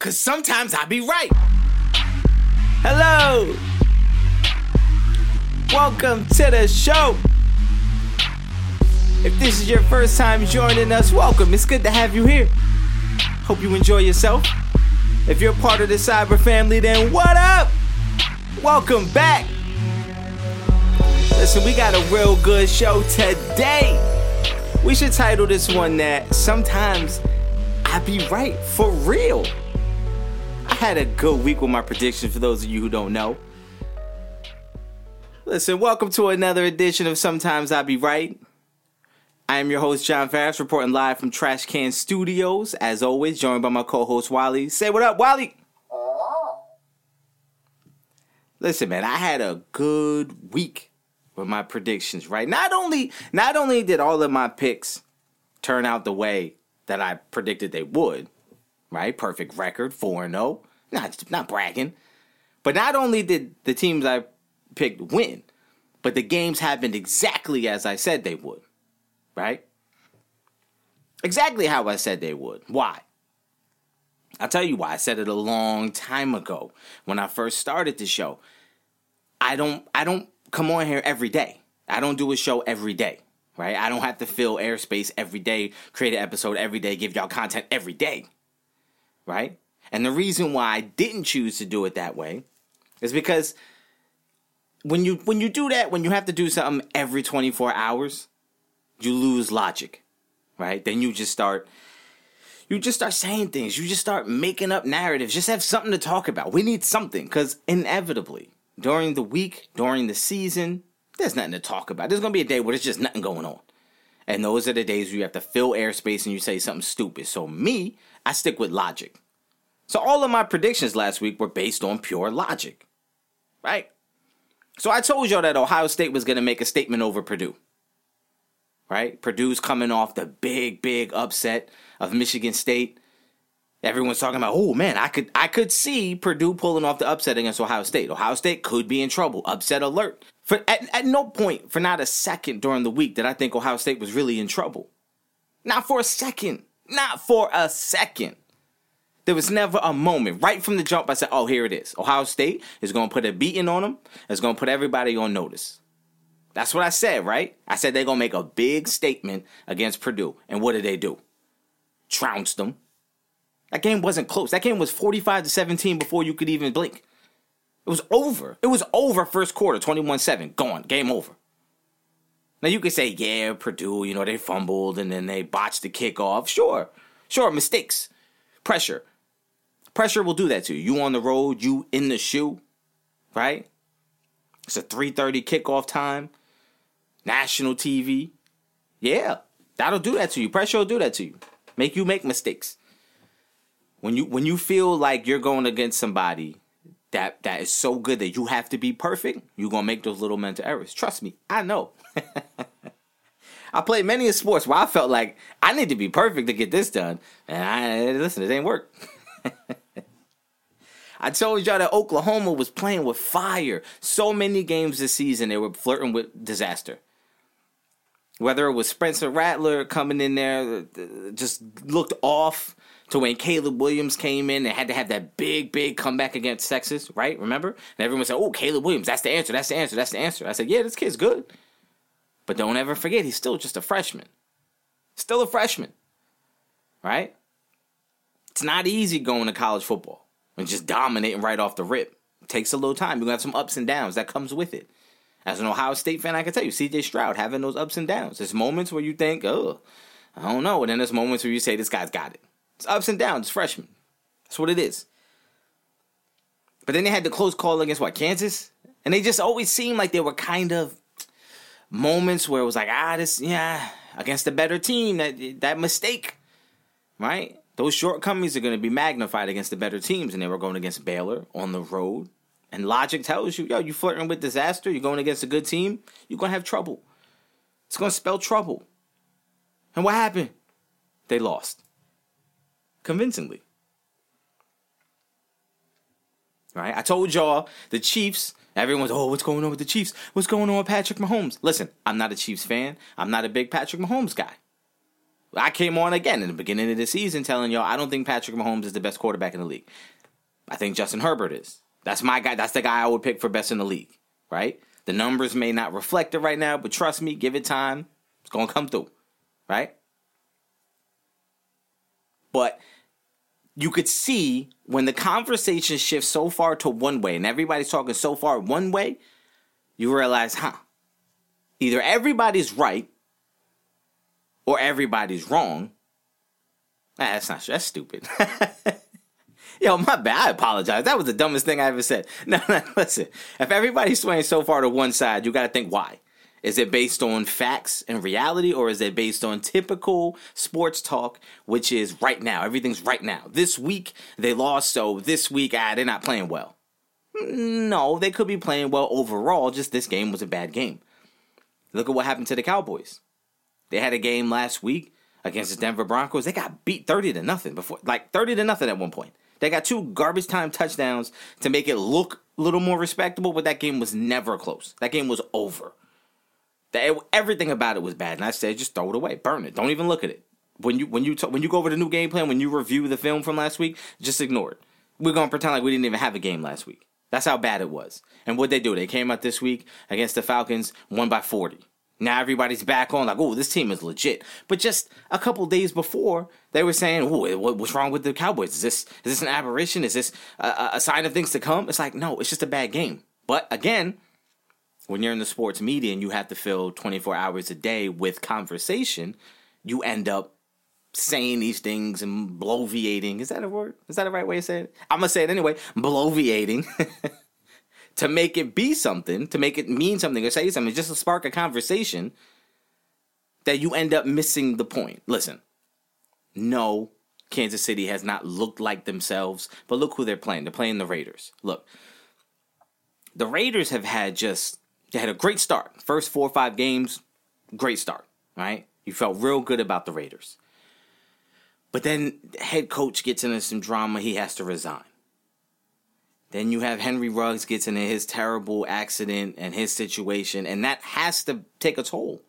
Cause sometimes I be right. Hello. Welcome to the show. If this is your first time joining us, welcome. It's good to have you here. Hope you enjoy yourself. If you're part of the cyber family, then what up? Welcome back. Listen, we got a real good show today. We should title this one that sometimes I be right for real. Had a good week with my predictions for those of you who don't know. Listen, welcome to another edition of Sometimes I Be Right. I am your host, John Farris, reporting live from Trash Can Studios. As always, joined by my co host, Wally. Say what up, Wally! Listen, man, I had a good week with my predictions, right? Not only not only did all of my picks turn out the way that I predicted they would, right? Perfect record, 4 0. Not not bragging. But not only did the teams I picked win, but the games happened exactly as I said they would right? Exactly how I said they would. Why? I'll tell you why. I said it a long time ago when I first started the show. I don't I don't come on here every day. I don't do a show every day, right? I don't have to fill airspace every day, create an episode every day, give y'all content every day. Right? And the reason why I didn't choose to do it that way is because when you when you do that, when you have to do something every 24 hours, you lose logic, right? Then you just start you just start saying things. You just start making up narratives. Just have something to talk about. We need something because inevitably during the week, during the season, there's nothing to talk about. There's gonna be a day where there's just nothing going on, and those are the days where you have to fill airspace and you say something stupid. So me, I stick with logic. So all of my predictions last week were based on pure logic, right? So I told y'all that Ohio State was gonna make a statement over Purdue right? Purdue's coming off the big, big upset of Michigan State. Everyone's talking about, oh man, I could I could see Purdue pulling off the upset against Ohio State. Ohio State could be in trouble. Upset alert. For at, at no point, for not a second during the week, did I think Ohio State was really in trouble. Not for a second. Not for a second. There was never a moment. Right from the jump, I said, oh, here it is. Ohio State is going to put a beating on them. It's going to put everybody on notice. That's what I said, right? I said they're gonna make a big statement against Purdue. And what did they do? Trounced them. That game wasn't close. That game was 45 to 17 before you could even blink. It was over. It was over first quarter, 21-7. Gone. Game over. Now you could say, yeah, Purdue, you know, they fumbled and then they botched the kickoff. Sure. Sure, mistakes. Pressure. Pressure will do that to you. You on the road, you in the shoe, right? It's a 3:30 kickoff time national TV. Yeah, that'll do that to you. Pressure will do that to you. Make you make mistakes. When you when you feel like you're going against somebody that that is so good that you have to be perfect, you're gonna make those little mental errors. Trust me, I know. I played many sports where I felt like I need to be perfect to get this done, and I listen, it ain't work. I told y'all that Oklahoma was playing with fire. So many games this season they were flirting with disaster. Whether it was Spencer Rattler coming in there, uh, just looked off to when Caleb Williams came in and had to have that big, big comeback against Texas, right? Remember? And everyone said, oh, Caleb Williams, that's the answer, that's the answer, that's the answer. I said, yeah, this kid's good. But don't ever forget, he's still just a freshman. Still a freshman, right? It's not easy going to college football and just dominating right off the rip. It takes a little time. You're to have some ups and downs that comes with it. As an Ohio State fan, I can tell you, CJ Stroud having those ups and downs. There's moments where you think, oh, I don't know. And then there's moments where you say, this guy's got it. It's ups and downs, it's freshman. That's what it is. But then they had the close call against what, Kansas? And they just always seemed like they were kind of moments where it was like, ah, this, yeah, against a better team, that that mistake, right? Those shortcomings are going to be magnified against the better teams, and they were going against Baylor on the road. And logic tells you, yo, you flirting with disaster, you're going against a good team, you're going to have trouble. It's going to spell trouble. And what happened? They lost. Convincingly. Right? I told y'all the Chiefs, everyone's, oh, what's going on with the Chiefs? What's going on with Patrick Mahomes? Listen, I'm not a Chiefs fan. I'm not a big Patrick Mahomes guy. I came on again in the beginning of the season telling y'all I don't think Patrick Mahomes is the best quarterback in the league. I think Justin Herbert is. That's my guy. That's the guy I would pick for best in the league, right? The numbers may not reflect it right now, but trust me, give it time. It's going to come through, right? But you could see when the conversation shifts so far to one way and everybody's talking so far one way, you realize, huh, either everybody's right or everybody's wrong. Nah, that's not that's stupid. Yo, my bad. I apologize. That was the dumbest thing I ever said. No, no, listen. If everybody's swaying so far to one side, you got to think why. Is it based on facts and reality, or is it based on typical sports talk, which is right now? Everything's right now. This week they lost, so this week, ah, they're not playing well. No, they could be playing well overall. Just this game was a bad game. Look at what happened to the Cowboys. They had a game last week against the Denver Broncos. They got beat 30 to nothing before, like 30 to nothing at one point. They got two garbage time touchdowns to make it look a little more respectable, but that game was never close. That game was over. That everything about it was bad, and I said just throw it away, burn it. Don't even look at it. When you when you when you go over the new game plan, when you review the film from last week, just ignore it. We're gonna pretend like we didn't even have a game last week. That's how bad it was. And what they do, they came out this week against the Falcons, won by forty. Now everybody's back on like, oh, this team is legit. But just a couple days before, they were saying, oh, what's wrong with the Cowboys? Is this is this an aberration? Is this a, a sign of things to come? It's like, no, it's just a bad game. But again, when you're in the sports media and you have to fill 24 hours a day with conversation, you end up saying these things and bloviating. Is that a word? Is that the right way to say it? I'm gonna say it anyway. Bloviating. to make it be something, to make it mean something or say something, just to spark a conversation that you end up missing the point. Listen, no, Kansas City has not looked like themselves, but look who they're playing. They're playing the Raiders. Look, the Raiders have had just, they had a great start. First four or five games, great start, right? You felt real good about the Raiders. But then head coach gets into some drama, he has to resign. Then you have Henry Ruggs gets into his terrible accident and his situation, and that has to take a toll.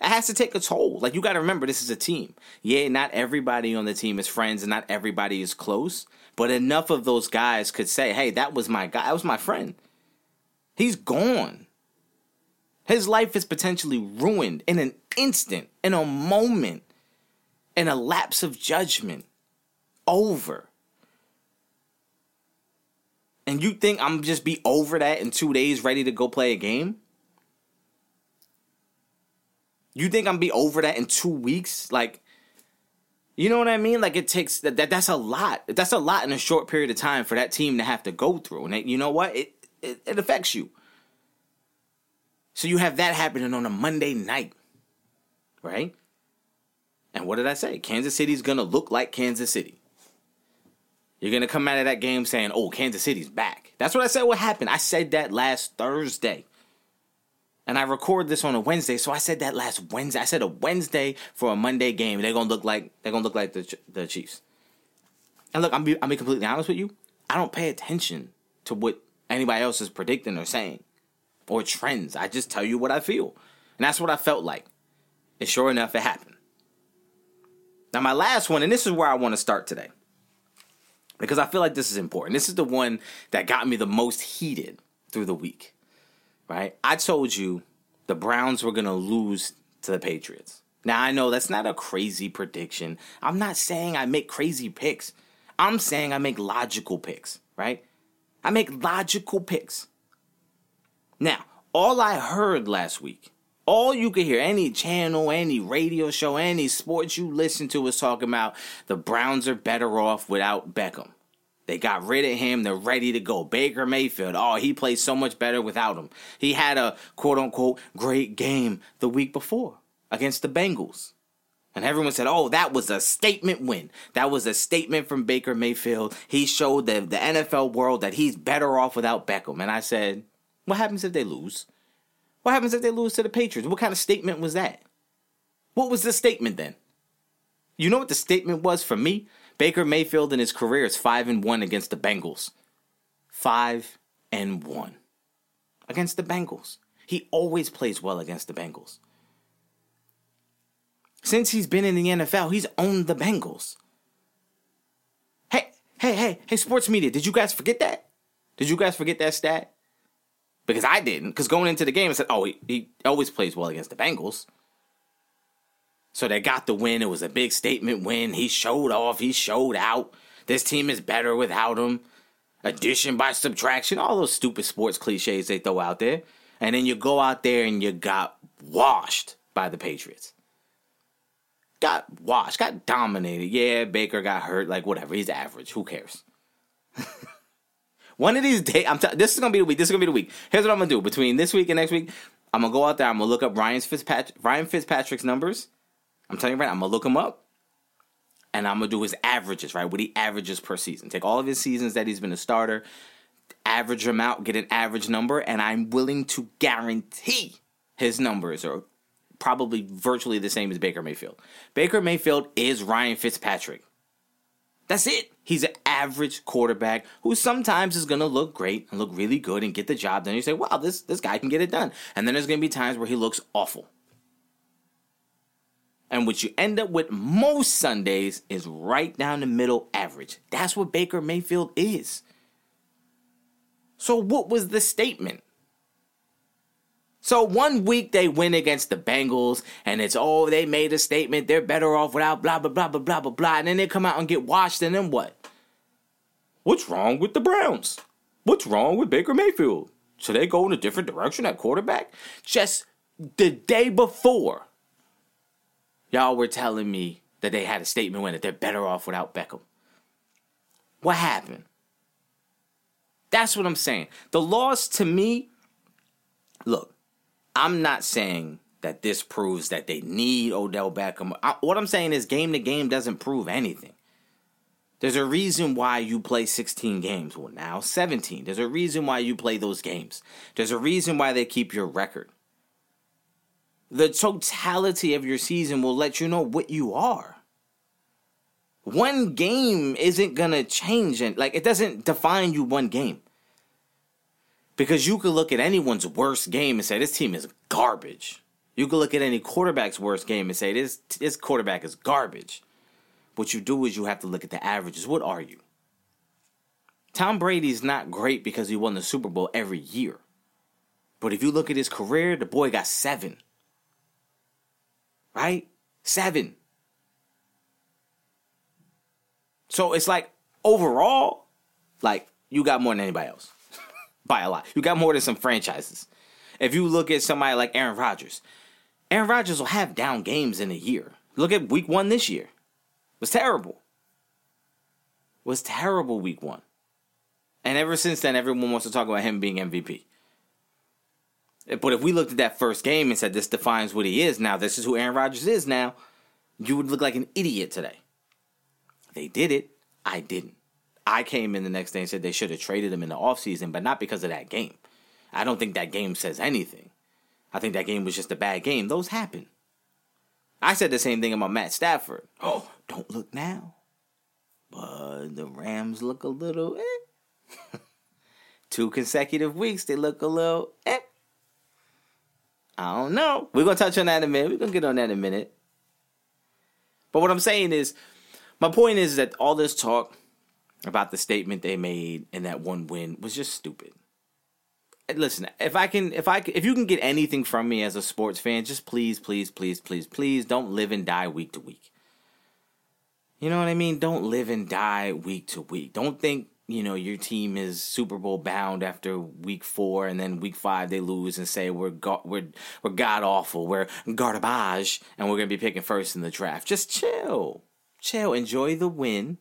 It has to take a toll. Like you got to remember, this is a team. Yeah, not everybody on the team is friends, and not everybody is close. But enough of those guys could say, "Hey, that was my guy. That was my friend. He's gone. His life is potentially ruined in an instant, in a moment, in a lapse of judgment. Over." And you think I'm just be over that in two days, ready to go play a game? You think I'm be over that in two weeks? Like, you know what I mean? Like it takes that, that that's a lot. That's a lot in a short period of time for that team to have to go through. And it, you know what? It, it it affects you. So you have that happening on a Monday night, right? And what did I say? Kansas City's gonna look like Kansas City. You're gonna come out of that game saying, "Oh, Kansas City's back." That's what I said. What happened? I said that last Thursday, and I record this on a Wednesday, so I said that last Wednesday. I said a Wednesday for a Monday game. They're gonna look like they're gonna look like the the Chiefs. And look, I'm be, I'm be completely honest with you. I don't pay attention to what anybody else is predicting or saying, or trends. I just tell you what I feel, and that's what I felt like. And sure enough, it happened. Now, my last one, and this is where I want to start today because I feel like this is important. This is the one that got me the most heated through the week, right? I told you the Browns were going to lose to the Patriots. Now, I know that's not a crazy prediction. I'm not saying I make crazy picks. I'm saying I make logical picks, right? I make logical picks. Now, all I heard last week, all you could hear, any channel, any radio show, any sports you listen to was talking about the Browns are better off without Beckham. They got rid of him. They're ready to go. Baker Mayfield. Oh, he plays so much better without him. He had a quote unquote great game the week before against the Bengals. And everyone said, oh, that was a statement win. That was a statement from Baker Mayfield. He showed the, the NFL world that he's better off without Beckham. And I said, what happens if they lose? What happens if they lose to the Patriots? What kind of statement was that? What was the statement then? You know what the statement was for me? Baker Mayfield in his career is 5 and 1 against the Bengals. 5 and 1 against the Bengals. He always plays well against the Bengals. Since he's been in the NFL, he's owned the Bengals. Hey, hey, hey, hey, sports media, did you guys forget that? Did you guys forget that stat? Because I didn't. Because going into the game, I said, oh, he, he always plays well against the Bengals. So they got the win. It was a big statement win. He showed off. He showed out. This team is better without him. Addition by subtraction. All those stupid sports cliches they throw out there. And then you go out there and you got washed by the Patriots. Got washed. Got dominated. Yeah, Baker got hurt. Like, whatever. He's average. Who cares? One of these days, I'm t- this is gonna be the week. This is gonna be the week. Here's what I'm gonna do between this week and next week. I'm gonna go out there. I'm gonna look up Ryan Fitzpatrick, Ryan Fitzpatrick's numbers. I'm telling you right, I'm gonna look him up, and I'm gonna do his averages. Right, what he averages per season. Take all of his seasons that he's been a starter, average them out, get an average number, and I'm willing to guarantee his numbers are probably virtually the same as Baker Mayfield. Baker Mayfield is Ryan Fitzpatrick. That's it. He's an average quarterback who sometimes is going to look great and look really good and get the job done. You say, wow, this, this guy can get it done. And then there's going to be times where he looks awful. And what you end up with most Sundays is right down the middle average. That's what Baker Mayfield is. So, what was the statement? So one week they win against the Bengals, and it's oh they made a statement they're better off without blah blah blah blah blah blah blah, and then they come out and get washed, and then what? What's wrong with the Browns? What's wrong with Baker Mayfield? Should they go in a different direction at quarterback? Just the day before, y'all were telling me that they had a statement when that they're better off without Beckham. What happened? That's what I'm saying. The loss to me, look, I'm not saying that this proves that they need Odell Beckham. I, what I'm saying is game to game doesn't prove anything. There's a reason why you play 16 games. Well, now 17. There's a reason why you play those games. There's a reason why they keep your record. The totality of your season will let you know what you are. One game isn't going to change and like it doesn't define you one game. Because you could look at anyone's worst game and say this team is garbage. You could look at any quarterback's worst game and say this this quarterback is garbage. What you do is you have to look at the averages. What are you? Tom Brady's not great because he won the Super Bowl every year. But if you look at his career, the boy got seven. Right? Seven. So it's like overall, like you got more than anybody else by a lot. You got more than some franchises. If you look at somebody like Aaron Rodgers, Aaron Rodgers will have down games in a year. Look at week one this year was terrible. Was terrible week one. And ever since then, everyone wants to talk about him being MVP. Eh, but if we looked at that first game and said this defines what he is now, this is who Aaron Rodgers is now, you would look like an idiot today. They did it. I didn't. I came in the next day and said they should have traded him in the offseason, but not because of that game. I don't think that game says anything. I think that game was just a bad game. Those happen. I said the same thing about Matt Stafford. Oh, don't look now. But the Rams look a little eh. Two consecutive weeks, they look a little eh. I don't know. We're gonna touch on that in a minute. We're gonna get on that in a minute. But what I'm saying is, my point is that all this talk about the statement they made in that one win was just stupid listen, if I can, if I, if you can get anything from me as a sports fan, just please, please, please, please, please don't live and die week to week. You know what I mean? Don't live and die week to week. Don't think you know your team is Super Bowl bound after week four, and then week five they lose and say we're go- we're we're god awful, we're garbage, and we're gonna be picking first in the draft. Just chill, chill, enjoy the win,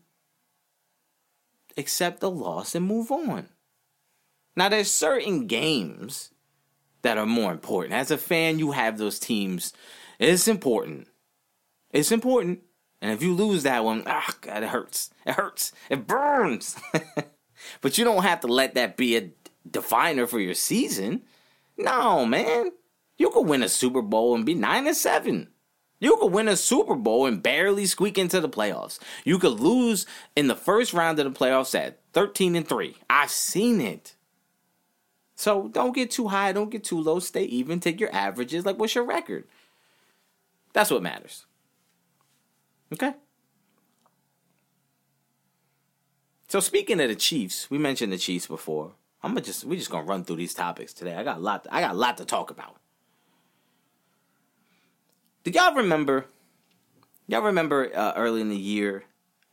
accept the loss, and move on. Now, there's certain games that are more important. As a fan, you have those teams. It's important. It's important. And if you lose that one, ah, God, it hurts. It hurts. It burns. but you don't have to let that be a definer for your season. No, man. You could win a Super Bowl and be 9 and 7. You could win a Super Bowl and barely squeak into the playoffs. You could lose in the first round of the playoffs at 13 and 3. I've seen it. So don't get too high, don't get too low. Stay even. Take your averages. Like, what's your record? That's what matters. Okay. So speaking of the Chiefs, we mentioned the Chiefs before. I'm gonna just we're just gonna run through these topics today. I got a lot. To, I got a lot to talk about. Did y'all remember? Y'all remember uh, early in the year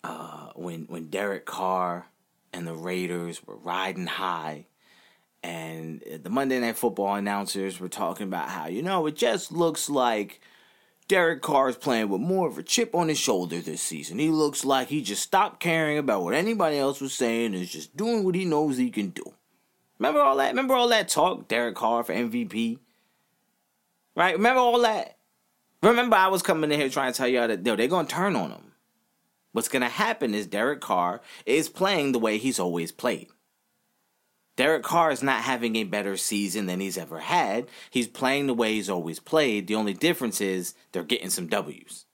uh, when when Derek Carr and the Raiders were riding high, and the Monday Night Football announcers were talking about how you know it just looks like Derek Carr is playing with more of a chip on his shoulder this season. He looks like he just stopped caring about what anybody else was saying and is just doing what he knows he can do. Remember all that? Remember all that talk? Derek Carr for MVP? Right? Remember all that? Remember I was coming in here trying to tell y'all that they're going to turn on him. What's going to happen is Derek Carr is playing the way he's always played. Derek Carr is not having a better season than he's ever had. He's playing the way he's always played. The only difference is they're getting some W's.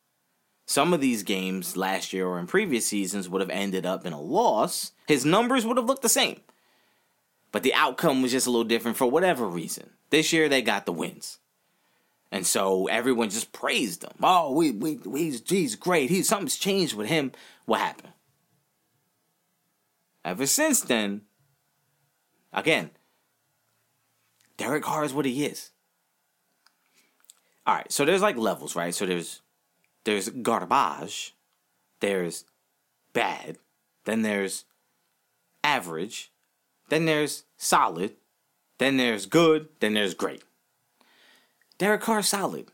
Some of these games last year or in previous seasons would have ended up in a loss. His numbers would have looked the same. But the outcome was just a little different for whatever reason. This year they got the wins. And so everyone just praised him. Oh, we, we, he's, he's great. He's, something's changed with him. What happened? Ever since then, Again, Derek Carr is what he is. All right, so there's like levels, right? So there's there's garbage, there's bad, then there's average, then there's solid, then there's good, then there's great. Derek Carr's solid.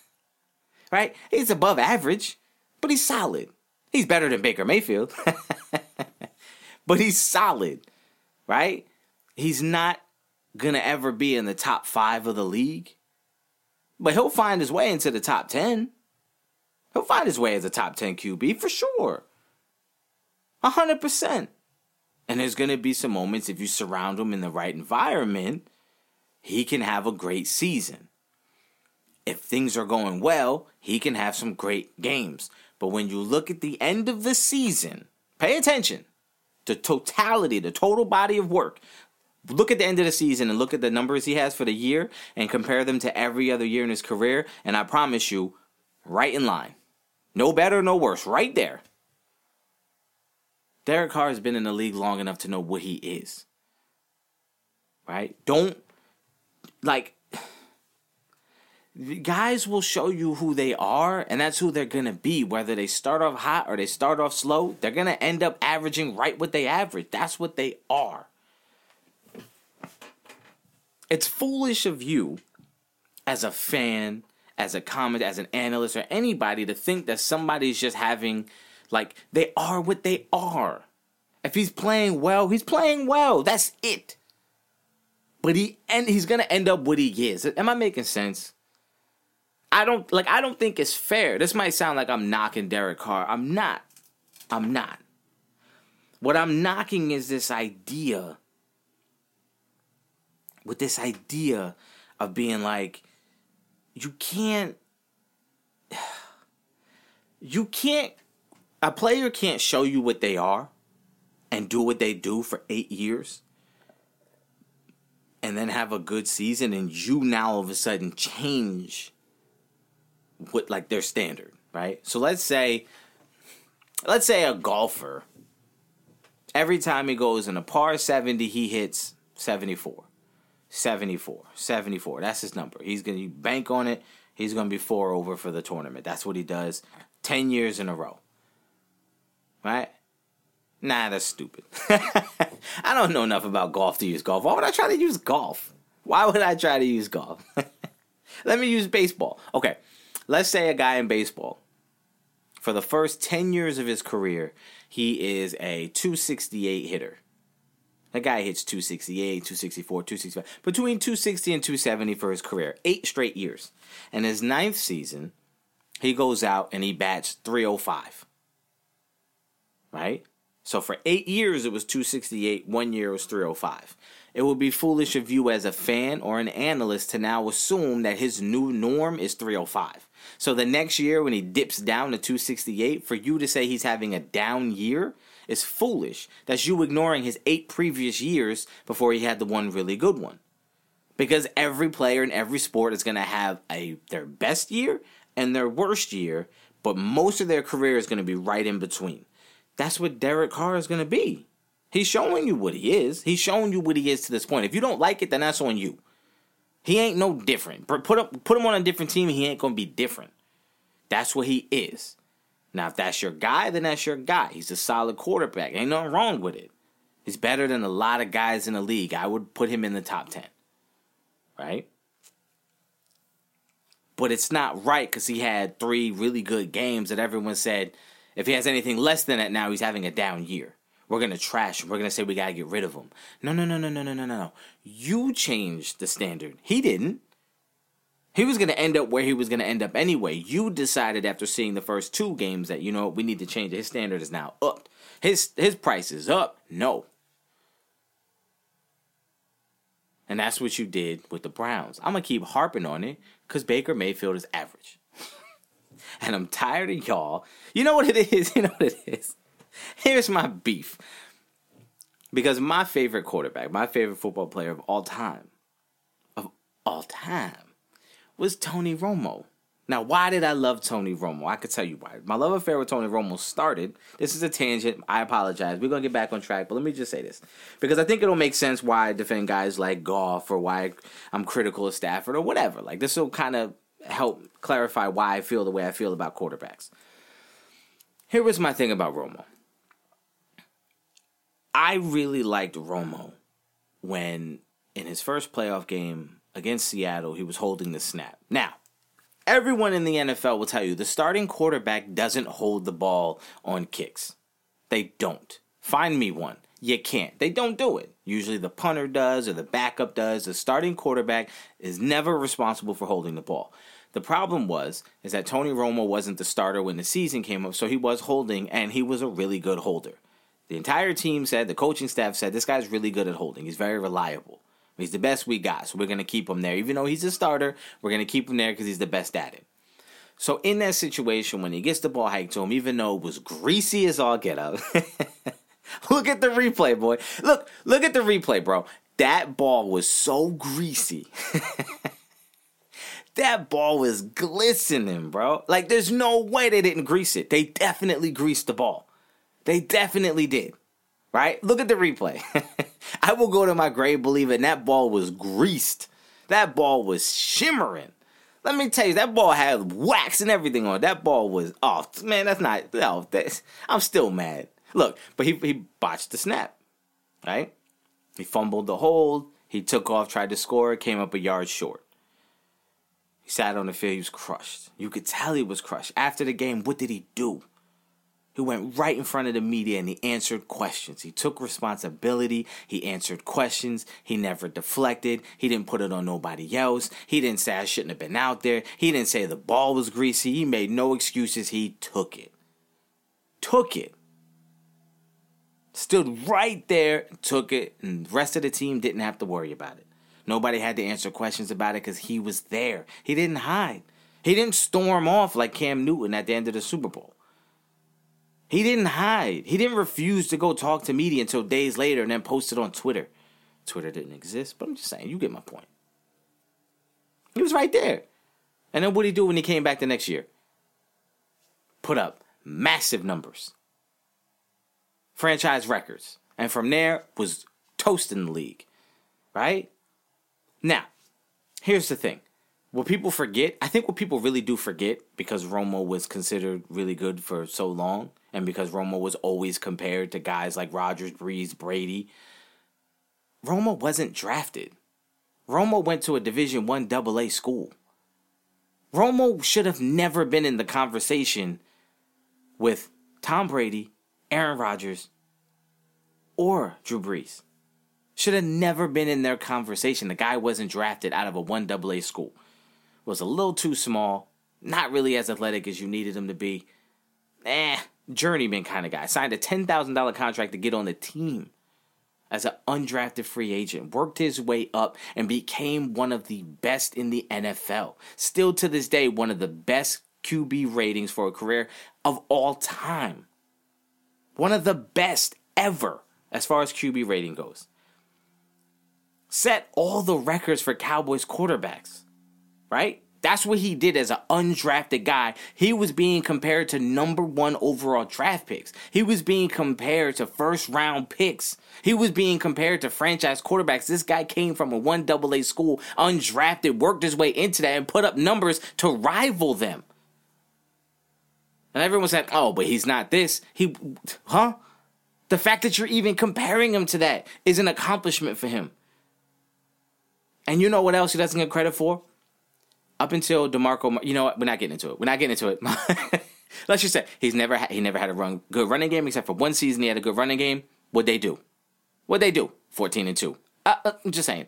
right? He's above average, but he's solid. He's better than Baker Mayfield. but he's solid right? He's not going to ever be in the top five of the league, but he'll find his way into the top 10. He'll find his way as a top 10 QB for sure. a 100%. And there's going to be some moments if you surround him in the right environment, he can have a great season. If things are going well, he can have some great games. But when you look at the end of the season, pay attention the totality, the total body of work. Look at the end of the season and look at the numbers he has for the year and compare them to every other year in his career, and I promise you, right in line. No better, no worse, right there. Derek Carr has been in the league long enough to know what he is. Right? Don't like guys will show you who they are, and that's who they're gonna be. Whether they start off hot or they start off slow, they're gonna end up averaging right what they average. That's what they are. It's foolish of you, as a fan, as a comment, as an analyst, or anybody, to think that somebody's just having, like, they are what they are. If he's playing well, he's playing well. That's it. But he and he's gonna end up what he is. Am I making sense? I don't like I don't think it's fair. This might sound like I'm knocking Derek Carr. I'm not. I'm not. What I'm knocking is this idea with this idea of being like you can't you can't a player can't show you what they are and do what they do for 8 years and then have a good season and you now all of a sudden change what like their standard, right? So let's say let's say a golfer every time he goes in a par 70 he hits 74 74 74 that's his number. He's gonna bank on it he's gonna be four over for the tournament. That's what he does 10 years in a row. Right? Nah that's stupid. I don't know enough about golf to use golf. Why would i try to use golf? Why would i try to use golf? Let me use baseball. Okay let's say a guy in baseball, for the first 10 years of his career, he is a 268 hitter. That guy hits 268, 264, 265, between 260 and 270 for his career, eight straight years. And his ninth season, he goes out and he bats 305. Right? So for eight years, it was 268. One year was 305. It would be foolish of you as a fan or an analyst to now assume that his new norm is 305. So the next year, when he dips down to 268, for you to say he's having a down year is foolish. That's you ignoring his eight previous years before he had the one really good one. Because every player in every sport is going to have a their best year and their worst year but most of their career is going to be right in between. That's what Derek Carr is going to be. He's showing you what he is. He's showing you what he is to this point. If you don't like it, then that's on you. He ain't no different. Put him, put him on a different team, he ain't to be different. That's what he is. Now, if that's your guy, then that's your guy. He's a solid quarterback. Ain't nothing wrong with it. He's better than a lot of guys in the league. I would put him in the top 10. Right? But it's not right because he had three really good games that everyone said if he has anything less than that now, he's having a down year. We're gonna trash him. We're gonna say we gotta get rid of him. No, no, no, no, no, no, no, no. You changed the standard. He didn't. He was gonna end up where he was gonna end up anyway. You decided after seeing the first two games that you know we need to change it. His standard is now up. His his price is up. No. And that's what you did with the Browns. I'm gonna keep harping on it because Baker Mayfield is average. and I'm tired of y'all. You know what it is? You know what it is? Here's my beef. Because my favorite quarterback, my favorite football player of all time, of all time, was Tony Romo. Now, why did I love Tony Romo? I could tell you why. My love affair with Tony Romo started. This is a tangent. I apologize. We're going to get back on track, but let me just say this. Because I think it'll make sense why I defend guys like Goff or why I'm critical of Stafford or whatever. Like, this will kind of help clarify why I feel the way I feel about quarterbacks. Here was my thing about Romo. I really liked Romo when in his first playoff game against Seattle, he was holding the snap. Now, everyone in the NFL will tell you the starting quarterback doesn't hold the ball on kicks. They don't. Find me one. You can't. They don't do it. Usually the punter does or the backup does. The starting quarterback is never responsible for holding the ball. The problem was is that Tony Romo wasn't the starter when the season came up, so he was holding and he was a really good holder. The entire team said, the coaching staff said, this guy's really good at holding. He's very reliable. He's the best we got, so we're going to keep him there. Even though he's a starter, we're going to keep him there because he's the best at it. So in that situation, when he gets the ball hiked to him, even though it was greasy as all get up, look at the replay, boy. Look, look at the replay, bro. That ball was so greasy. that ball was glistening, bro. Like, there's no way they didn't grease it. They definitely greased the ball. They definitely did. Right? Look at the replay. I will go to my grave believing that ball was greased. That ball was shimmering. Let me tell you, that ball had wax and everything on it. That ball was off. Man, that's not. No, that's, I'm still mad. Look, but he, he botched the snap. Right? He fumbled the hold. He took off, tried to score, came up a yard short. He sat on the field. He was crushed. You could tell he was crushed. After the game, what did he do? He went right in front of the media and he answered questions. He took responsibility. He answered questions. He never deflected. He didn't put it on nobody else. He didn't say I shouldn't have been out there. He didn't say the ball was greasy. He made no excuses. He took it. Took it. Stood right there, took it, and the rest of the team didn't have to worry about it. Nobody had to answer questions about it because he was there. He didn't hide. He didn't storm off like Cam Newton at the end of the Super Bowl. He didn't hide. He didn't refuse to go talk to media until days later and then post it on Twitter. Twitter didn't exist, but I'm just saying, you get my point. He was right there. And then what did he do when he came back the next year? Put up massive numbers. Franchise records. And from there was toasting the league. Right? Now, here's the thing. What people forget, I think what people really do forget, because Romo was considered really good for so long, and because Romo was always compared to guys like Rodgers, Brees, Brady, Romo wasn't drafted. Romo went to a Division One AA school. Romo should have never been in the conversation with Tom Brady, Aaron Rodgers, or Drew Brees. Should have never been in their conversation. The guy wasn't drafted out of a 1 AA school. Was a little too small, not really as athletic as you needed him to be. Eh, journeyman kind of guy. Signed a $10,000 contract to get on the team as an undrafted free agent, worked his way up and became one of the best in the NFL. Still to this day, one of the best QB ratings for a career of all time. One of the best ever as far as QB rating goes. Set all the records for Cowboys quarterbacks, right? That's what he did as an undrafted guy. He was being compared to number one overall draft picks. He was being compared to first round picks. He was being compared to franchise quarterbacks. This guy came from a one double A school, undrafted, worked his way into that, and put up numbers to rival them. And everyone said, oh, but he's not this. He, huh? The fact that you're even comparing him to that is an accomplishment for him. And you know what else he doesn't get credit for? Up until Demarco, you know what? We're not getting into it. We're not getting into it. Let's just say he's never ha- he never had a run good running game except for one season he had a good running game. What they do? What they do? Fourteen and two. Uh, uh, I'm just saying.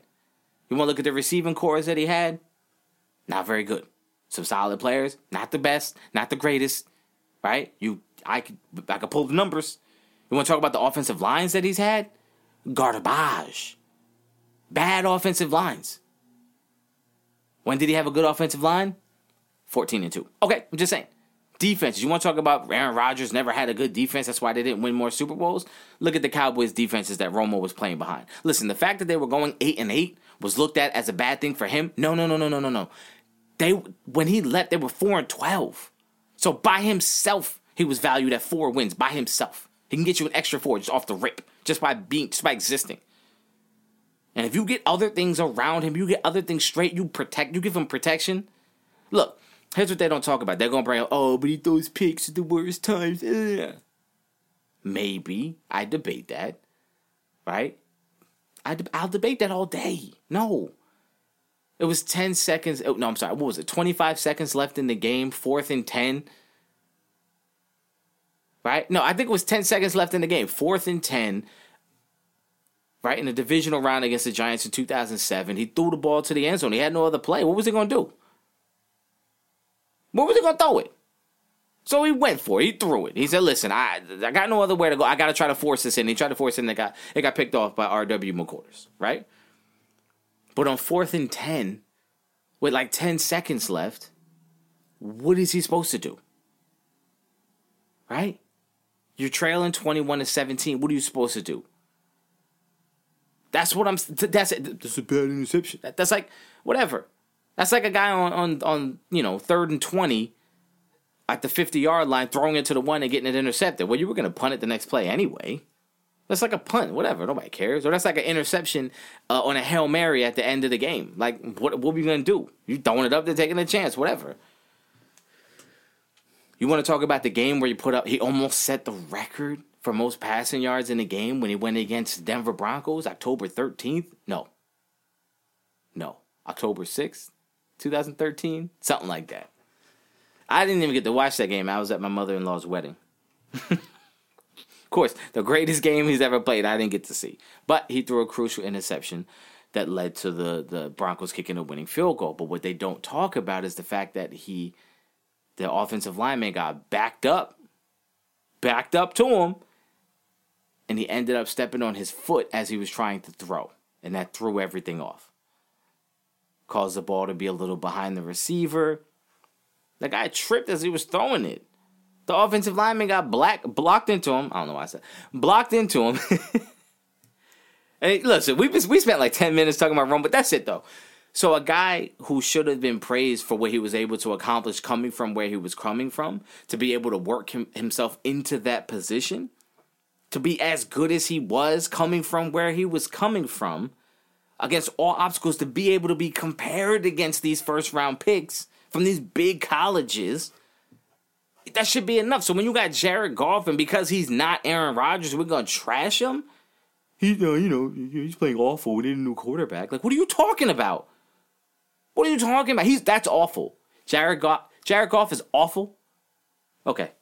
You want to look at the receiving corps that he had? Not very good. Some solid players, not the best, not the greatest, right? You, I could, I could pull the numbers. You want to talk about the offensive lines that he's had? Garbage. Bad offensive lines. When did he have a good offensive line? 14 and 2. Okay, I'm just saying. Defenses. You want to talk about Aaron Rodgers never had a good defense. That's why they didn't win more Super Bowls. Look at the Cowboys defenses that Romo was playing behind. Listen, the fact that they were going 8 and 8 was looked at as a bad thing for him. No, no, no, no, no, no, no. They when he left, they were 4 and 12. So by himself, he was valued at 4 wins by himself. He can get you an extra 4 just off the rip, just by being just by existing. And if you get other things around him, you get other things straight, you protect, you give him protection. Look, here's what they don't talk about. They're gonna bring up, oh, but he throws picks at the worst times. Ugh. Maybe I debate that, right? I I'll debate that all day. No, it was ten seconds. Oh, no, I'm sorry. What was it? Twenty five seconds left in the game. Fourth and ten. Right? No, I think it was ten seconds left in the game. Fourth and ten right? In the divisional round against the Giants in 2007, he threw the ball to the end zone. He had no other play. What was he going to do? What was he going to throw it? So he went for it. He threw it. He said, "Listen, I I got no other way to go. I got to try to force this in." He tried to force it, and it got it got picked off by R.W. McQuarters, right? But on fourth and ten, with like ten seconds left, what is he supposed to do? Right? You're trailing twenty-one to seventeen. What are you supposed to do? That's what I'm. That's it. That's a bad interception. That, that's like whatever. That's like a guy on on on you know third and twenty at the fifty yard line throwing it to the one and getting it intercepted. Well, you were gonna punt it the next play anyway. That's like a punt, whatever. Nobody cares. Or that's like an interception uh, on a hail mary at the end of the game. Like, what what are you gonna do? You throwing it up there, taking a chance, whatever. You want to talk about the game where you put up? He almost set the record for most passing yards in the game when he went against Denver Broncos October 13th? No. No. October 6th, 2013? Something like that. I didn't even get to watch that game. I was at my mother in law's wedding. of course, the greatest game he's ever played, I didn't get to see. But he threw a crucial interception that led to the, the Broncos kicking a winning field goal. But what they don't talk about is the fact that he, the offensive lineman, got backed up, backed up to him, and he ended up stepping on his foot as he was trying to throw, and that threw everything off. Caused the ball to be a little behind the receiver. The guy tripped as he was throwing it. The offensive lineman got black blocked into him. I don't know why I said blocked into him. and listen, we we spent like ten minutes talking about Rome, but that's it though. So a guy who should have been praised for what he was able to accomplish coming from where he was coming from, to be able to work him, himself into that position, to be as good as he was coming from where he was coming from against all obstacles to be able to be compared against these first round picks from these big colleges that should be enough. So when you got Jared Goff and because he's not Aaron Rodgers, we're gonna trash him. He, uh, you know, he's playing awful. We need a new quarterback. Like, what are you talking about? What are you talking about? He's that's awful. Jared Goff. Jared Goff is awful. Okay,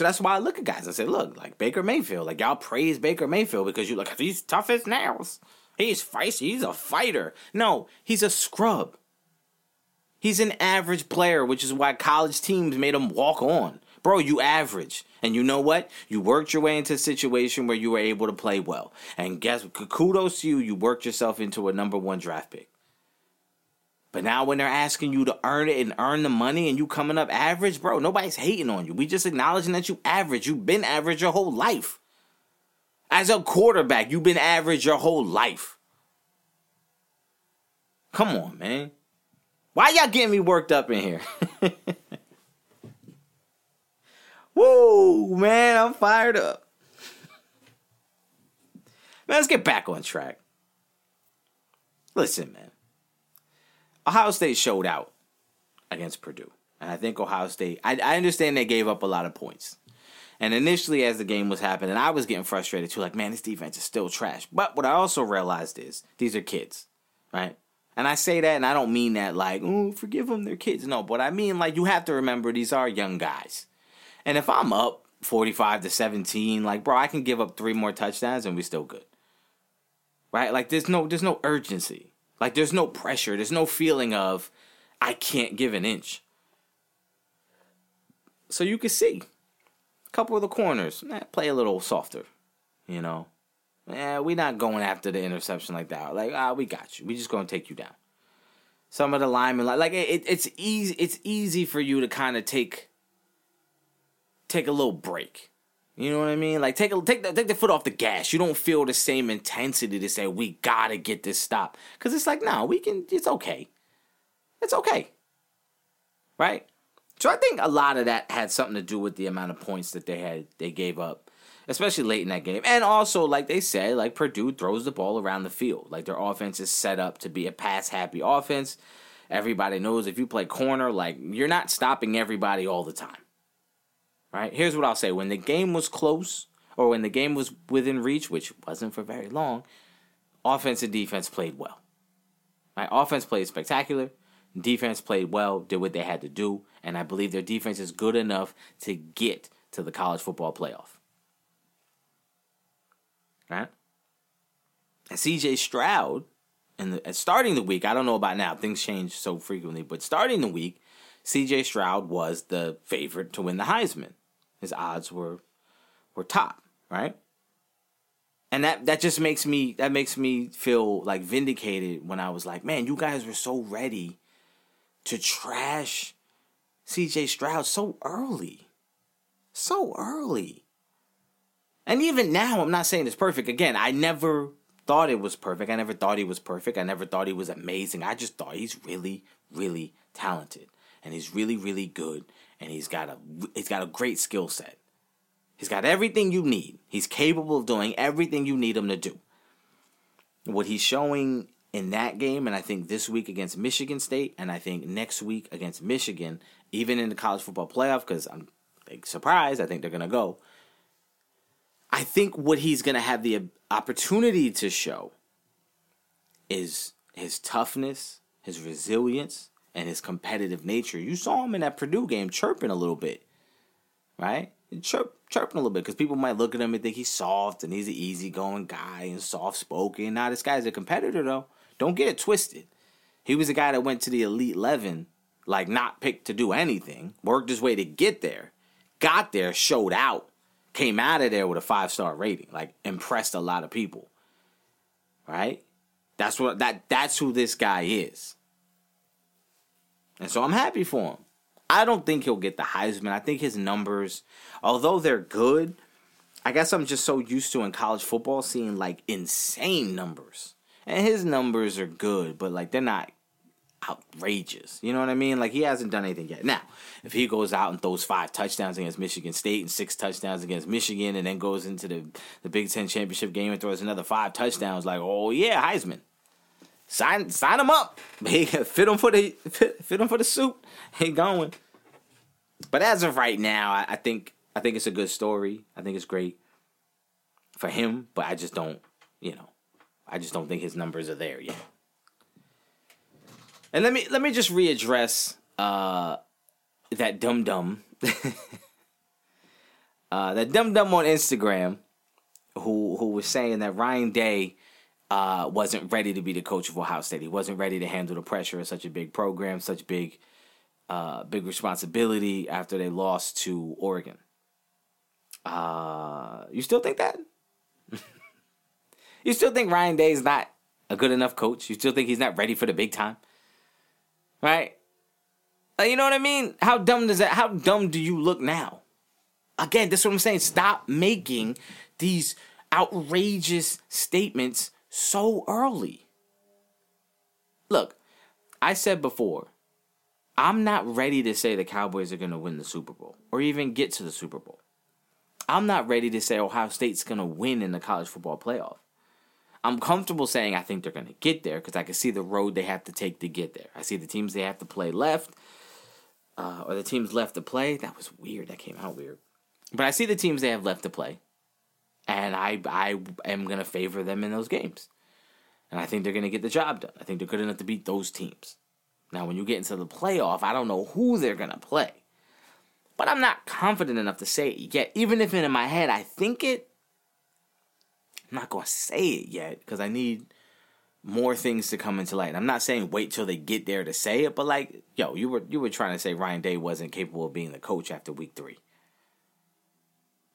so that's why I look at guys and say, look, like Baker Mayfield, like y'all praise Baker Mayfield because you like he's tough as nails. He's feisty. He's a fighter. No, he's a scrub. He's an average player, which is why college teams made him walk on. Bro, you average. And you know what? You worked your way into a situation where you were able to play well. And guess what? kudos to you, you worked yourself into a number one draft pick. But now when they're asking you to earn it and earn the money and you coming up average, bro, nobody's hating on you. We just acknowledging that you average. You've been average your whole life. As a quarterback, you've been average your whole life. Come on, man. Why y'all getting me worked up in here? Whoa, man, I'm fired up. Man, let's get back on track. Listen, man. Ohio State showed out against Purdue. And I think Ohio State, I, I understand they gave up a lot of points. And initially, as the game was happening, I was getting frustrated too. Like, man, this defense is still trash. But what I also realized is these are kids, right? And I say that, and I don't mean that like, oh, forgive them, they're kids. No, but I mean like you have to remember these are young guys. And if I'm up 45 to 17, like, bro, I can give up three more touchdowns and we still good. Right? Like there's no there's no urgency. Like there's no pressure. There's no feeling of I can't give an inch. So you can see a couple of the corners, eh, play a little softer, you know. Yeah, we're not going after the interception like that. Like, ah, we got you. We just gonna take you down. Some of the linemen, like, like it, it's easy. It's easy for you to kind of take take a little break. You know what I mean? Like take take the, take the foot off the gas. You don't feel the same intensity to say we gotta get this stop because it's like no, we can. It's okay. It's okay. Right. So I think a lot of that had something to do with the amount of points that they had they gave up, especially late in that game, and also like they said, like Purdue throws the ball around the field. Like their offense is set up to be a pass happy offense. Everybody knows if you play corner, like you're not stopping everybody all the time right? Here's what I'll say: when the game was close, or when the game was within reach, which wasn't for very long, offense and defense played well. Right? Offense played spectacular. Defense played well, did what they had to do, and I believe their defense is good enough to get to the college football playoff. Right? And CJ Stroud, and at uh, starting the week, I don't know about now, things change so frequently, but starting the week, CJ Stroud was the favorite to win the Heisman his odds were were top, right? And that that just makes me that makes me feel like vindicated when I was like, man, you guys were so ready to trash CJ Stroud so early. So early. And even now, I'm not saying it's perfect. Again, I never thought it was perfect. I never thought he was perfect. I never thought he was amazing. I just thought he's really, really talented. And he's really, really good and he's got a he's got a great skill set. He's got everything you need. He's capable of doing everything you need him to do. What he's showing in that game, and I think this week against Michigan State, and I think next week against Michigan, even in the college football playoff, because I'm surprised, I think they're gonna go. I think what he's gonna have the opportunity to show is his toughness, his resilience, and his competitive nature. You saw him in that Purdue game chirping a little bit, right? Chirp, chirping a little bit because people might look at him and think he's soft and he's an easygoing guy and soft spoken. Now this guy's a competitor though. Don't get it twisted. He was a guy that went to the Elite Eleven, like not picked to do anything, worked his way to get there, got there, showed out, came out of there with a five star rating, like impressed a lot of people. Right? That's what that that's who this guy is. And so I'm happy for him. I don't think he'll get the Heisman. I think his numbers, although they're good, I guess I'm just so used to in college football seeing like insane numbers. And his numbers are good, but like they're not outrageous. You know what I mean? Like he hasn't done anything yet. Now, if he goes out and throws five touchdowns against Michigan State and six touchdowns against Michigan, and then goes into the the Big Ten championship game and throws another five touchdowns, like oh yeah, Heisman sign sign him up. He fit him for the fit, fit him for the suit. He going. But as of right now, I, I think I think it's a good story. I think it's great for him, but I just don't, you know, I just don't think his numbers are there yet. And let me let me just readdress uh, that dum dum, uh, that dum dum on Instagram, who who was saying that Ryan Day uh, wasn't ready to be the coach of Ohio State. He wasn't ready to handle the pressure of such a big program, such big, uh, big responsibility after they lost to Oregon. Uh, you still think that? you still think Ryan Day is not a good enough coach? You still think he's not ready for the big time? Right? Uh, you know what I mean? How dumb does that? How dumb do you look now? Again, that's what I'm saying. Stop making these outrageous statements so early. Look, I said before, I'm not ready to say the Cowboys are going to win the Super Bowl or even get to the Super Bowl. I'm not ready to say Ohio State's going to win in the college football playoff. I'm comfortable saying I think they're going to get there because I can see the road they have to take to get there. I see the teams they have to play left, uh, or the teams left to play. That was weird. That came out weird. But I see the teams they have left to play, and I I am to favor them in those games. And I think they're to get the job done. I think they're good enough to beat those teams. Now, when you get into the playoff, I don't know who they're to play. But I'm not confident enough to say it yet. Even if in my head I think it, I'm not to say it yet because I need more things to come into light. I'm not saying wait till they get there to say it, but like, yo, you were you were trying to say Ryan Day wasn't capable of being the coach after week 3.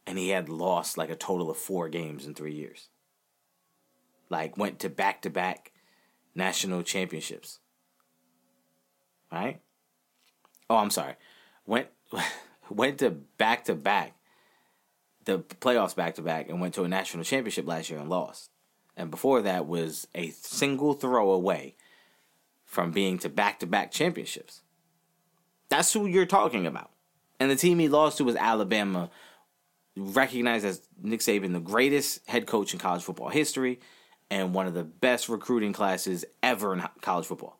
And he had lost like a total of 4 games in 3 years. Like went to back-to-back national championships. Right? Oh, I'm sorry. Went went to back-to-back the playoffs back to back and went to a national championship last year and lost. And before that was a single throw away from being to back to back championships. That's who you're talking about. And the team he lost to was Alabama, recognized as Nick Saban the greatest head coach in college football history and one of the best recruiting classes ever in college football.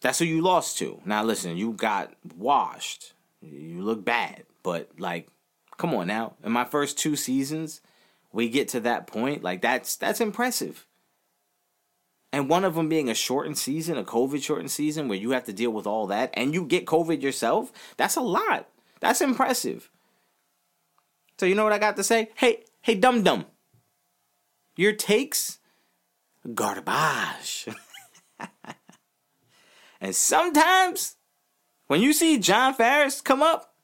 That's who you lost to. Now listen, you got washed. You look bad, but like Come on now. In my first two seasons, we get to that point. Like that's that's impressive. And one of them being a shortened season, a COVID shortened season where you have to deal with all that and you get COVID yourself, that's a lot. That's impressive. So you know what I got to say? Hey, hey dum dum. Your takes garbage. and sometimes when you see John Farris come up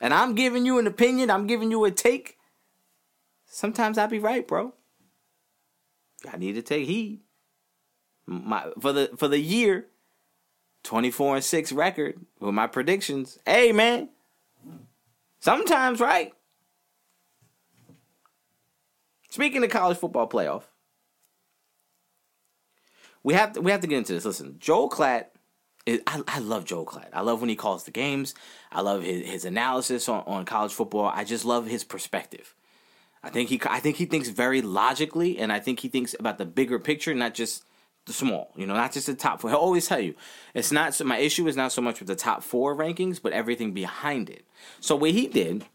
and I'm giving you an opinion, I'm giving you a take, sometimes I be right, bro. I need to take heed. My for the for the year, 24 and 6 record with my predictions. Hey man. Sometimes right. Speaking of college football playoff, we have to, we have to get into this. Listen, Joel Klatt it, I, I love Joe Klatt. I love when he calls the games. I love his, his analysis on, on college football. I just love his perspective. I think he I think he thinks very logically, and I think he thinks about the bigger picture, not just the small. You know, not just the top four. He'll always tell you it's not. So my issue is not so much with the top four rankings, but everything behind it. So what he did,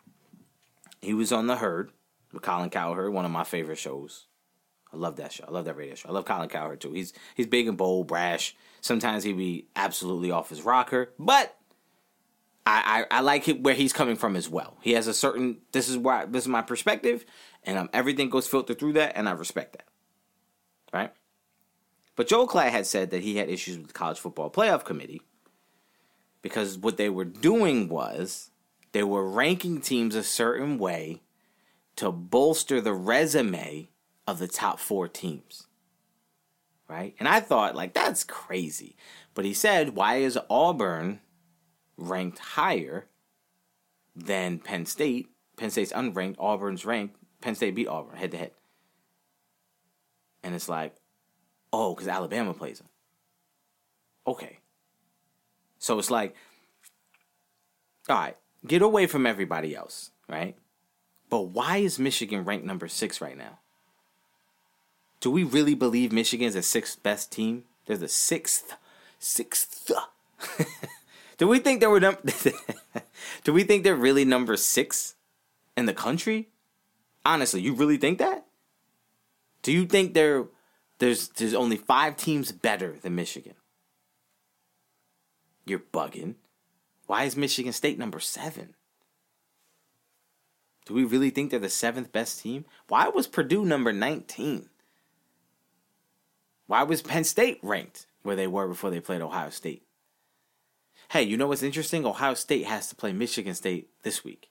he was on the herd with Colin Cowherd, one of my favorite shows. I love that show. I love that radio show. I love Colin Cowherd too. He's he's big and bold, brash. Sometimes he be absolutely off his rocker, but I, I, I like where he's coming from as well. He has a certain this is why this is my perspective, and um, everything goes filtered through that, and I respect that. Right. But Joel Klatt had said that he had issues with the college football playoff committee because what they were doing was they were ranking teams a certain way to bolster the resume of the top four teams right? And I thought, like, that's crazy. But he said, why is Auburn ranked higher than Penn State? Penn State's unranked, Auburn's ranked. Penn State beat Auburn head to head. And it's like, oh, because Alabama plays them. Okay. So it's like, all right, get away from everybody else, right? But why is Michigan ranked number six right now? Do we really believe Michigan's the sixth best team? They're the sixth, sixth. Do we think they were num- Do we think they're really number six in the country? Honestly, you really think that? Do you think there there's there's only five teams better than Michigan? You're bugging. Why is Michigan State number seven? Do we really think they're the seventh best team? Why was Purdue number 19? Why was Penn State ranked where they were before they played Ohio State? Hey, you know what's interesting? Ohio State has to play Michigan State this week.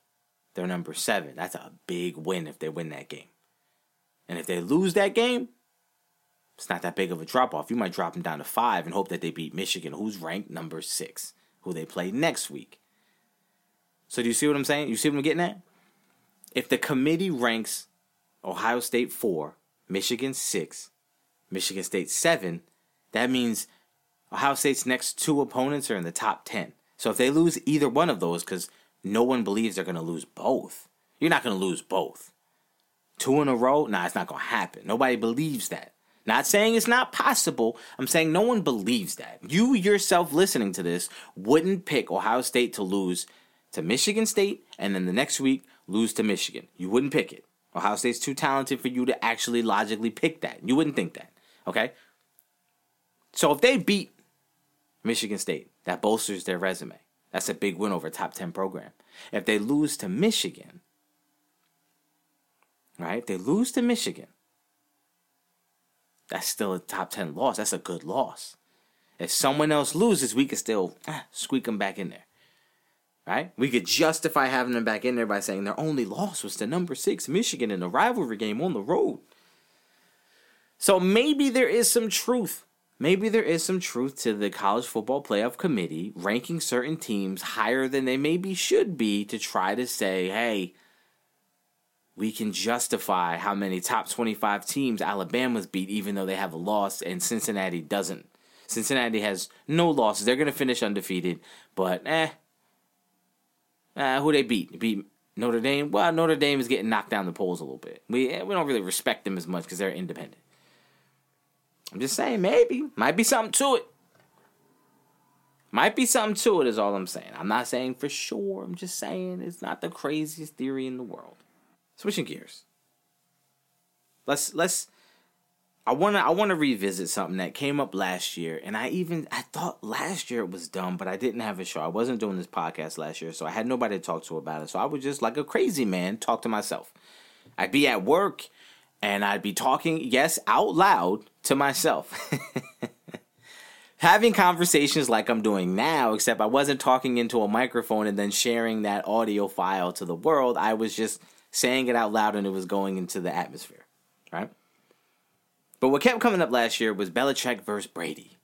They're number seven. That's a big win if they win that game. And if they lose that game, it's not that big of a drop off. You might drop them down to five and hope that they beat Michigan, who's ranked number six, who they play next week. So do you see what I'm saying? You see what I'm getting at? If the committee ranks Ohio State four, Michigan six, Michigan State seven, that means Ohio State's next two opponents are in the top 10. So if they lose either one of those, because no one believes they're going to lose both, you're not going to lose both. Two in a row? Nah, it's not going to happen. Nobody believes that. Not saying it's not possible. I'm saying no one believes that. You yourself listening to this wouldn't pick Ohio State to lose to Michigan State and then the next week lose to Michigan. You wouldn't pick it. Ohio State's too talented for you to actually logically pick that. You wouldn't think that. Okay? So if they beat Michigan State, that bolsters their resume. That's a big win over a top 10 program. If they lose to Michigan, right? They lose to Michigan. That's still a top 10 loss. That's a good loss. If someone else loses, we can still ah, squeak them back in there. Right? We could justify having them back in there by saying their only loss was to number six Michigan in a rivalry game on the road. So maybe there is some truth. Maybe there is some truth to the college football playoff committee ranking certain teams higher than they maybe should be to try to say, hey, we can justify how many top 25 teams Alabama's beat, even though they have a loss, and Cincinnati doesn't. Cincinnati has no losses. They're going to finish undefeated, but eh. Uh, who they beat? Beat Notre Dame. Well, Notre Dame is getting knocked down the polls a little bit. We eh, we don't really respect them as much because they're independent. I'm just saying, maybe might be something to it. Might be something to it, is all I'm saying. I'm not saying for sure. I'm just saying it's not the craziest theory in the world. Switching gears. Let's let's I want to I want to revisit something that came up last year and I even I thought last year it was dumb but I didn't have a show. I wasn't doing this podcast last year so I had nobody to talk to about it. So I would just like a crazy man talk to myself. I'd be at work and I'd be talking yes out loud to myself. Having conversations like I'm doing now except I wasn't talking into a microphone and then sharing that audio file to the world. I was just saying it out loud and it was going into the atmosphere? But what kept coming up last year was Belichick versus Brady.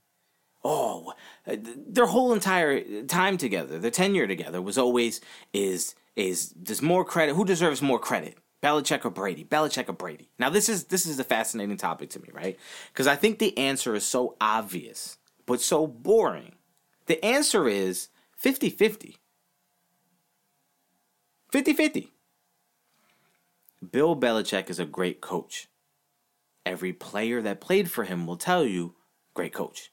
Oh, their whole entire time together, their tenure together was always is is does more credit who deserves more credit? Belichick or Brady? Belichick or Brady? Now this is this is a fascinating topic to me, right? Because I think the answer is so obvious, but so boring. The answer is 50-50. 50-50. Bill Belichick is a great coach. Every player that played for him will tell you, great coach.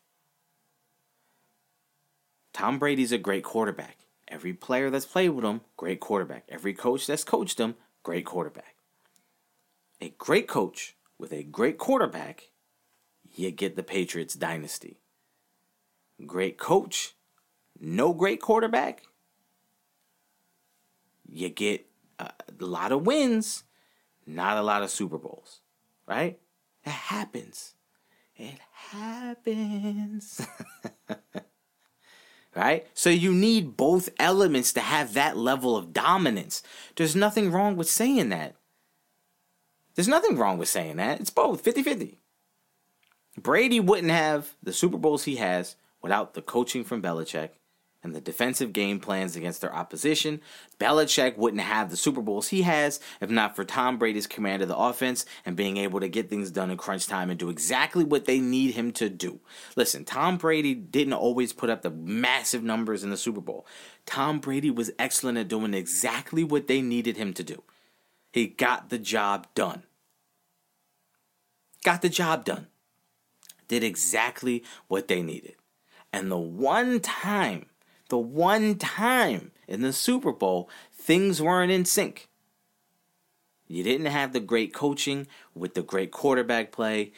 Tom Brady's a great quarterback. Every player that's played with him, great quarterback. Every coach that's coached him, great quarterback. A great coach with a great quarterback, you get the Patriots dynasty. Great coach, no great quarterback, you get a lot of wins, not a lot of Super Bowls, right? It happens. It happens. right? So you need both elements to have that level of dominance. There's nothing wrong with saying that. There's nothing wrong with saying that. It's both 50 50. Brady wouldn't have the Super Bowls he has without the coaching from Belichick and the defensive game plans against their opposition. Belichick wouldn't have the Super Bowls he has if not for Tom Brady's command of the offense and being able to get things done in crunch time and do exactly what they need him to do. Listen, Tom Brady didn't always put up the massive numbers in the Super Bowl. Tom Brady was excellent at doing exactly what they needed him to do. He got the job done. Got the job done. Did exactly what they needed. And the one time the one time in the Super Bowl things weren't in sync. You didn't have the great coaching with the great quarterback play.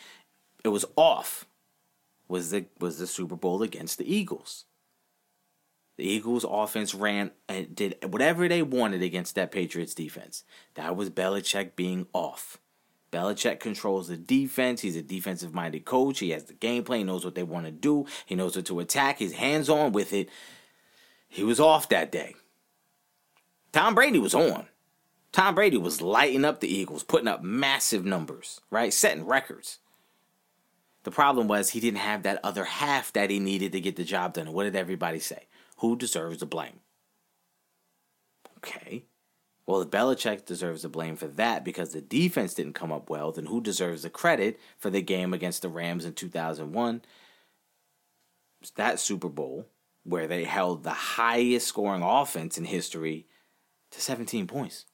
It was off. Was the was the Super Bowl against the Eagles. The Eagles offense ran and did whatever they wanted against that Patriots defense. That was Belichick being off. Belichick controls the defense. He's a defensive minded coach. He has the game plan. He knows what they want to do. He knows what to attack. He's hands on with it. He was off that day. Tom Brady was on. Tom Brady was lighting up the Eagles, putting up massive numbers, right? Setting records. The problem was he didn't have that other half that he needed to get the job done. And what did everybody say? Who deserves the blame? Okay. Well, if Belichick deserves the blame for that because the defense didn't come up well, then who deserves the credit for the game against the Rams in 2001? that Super Bowl where they held the highest scoring offense in history to 17 points.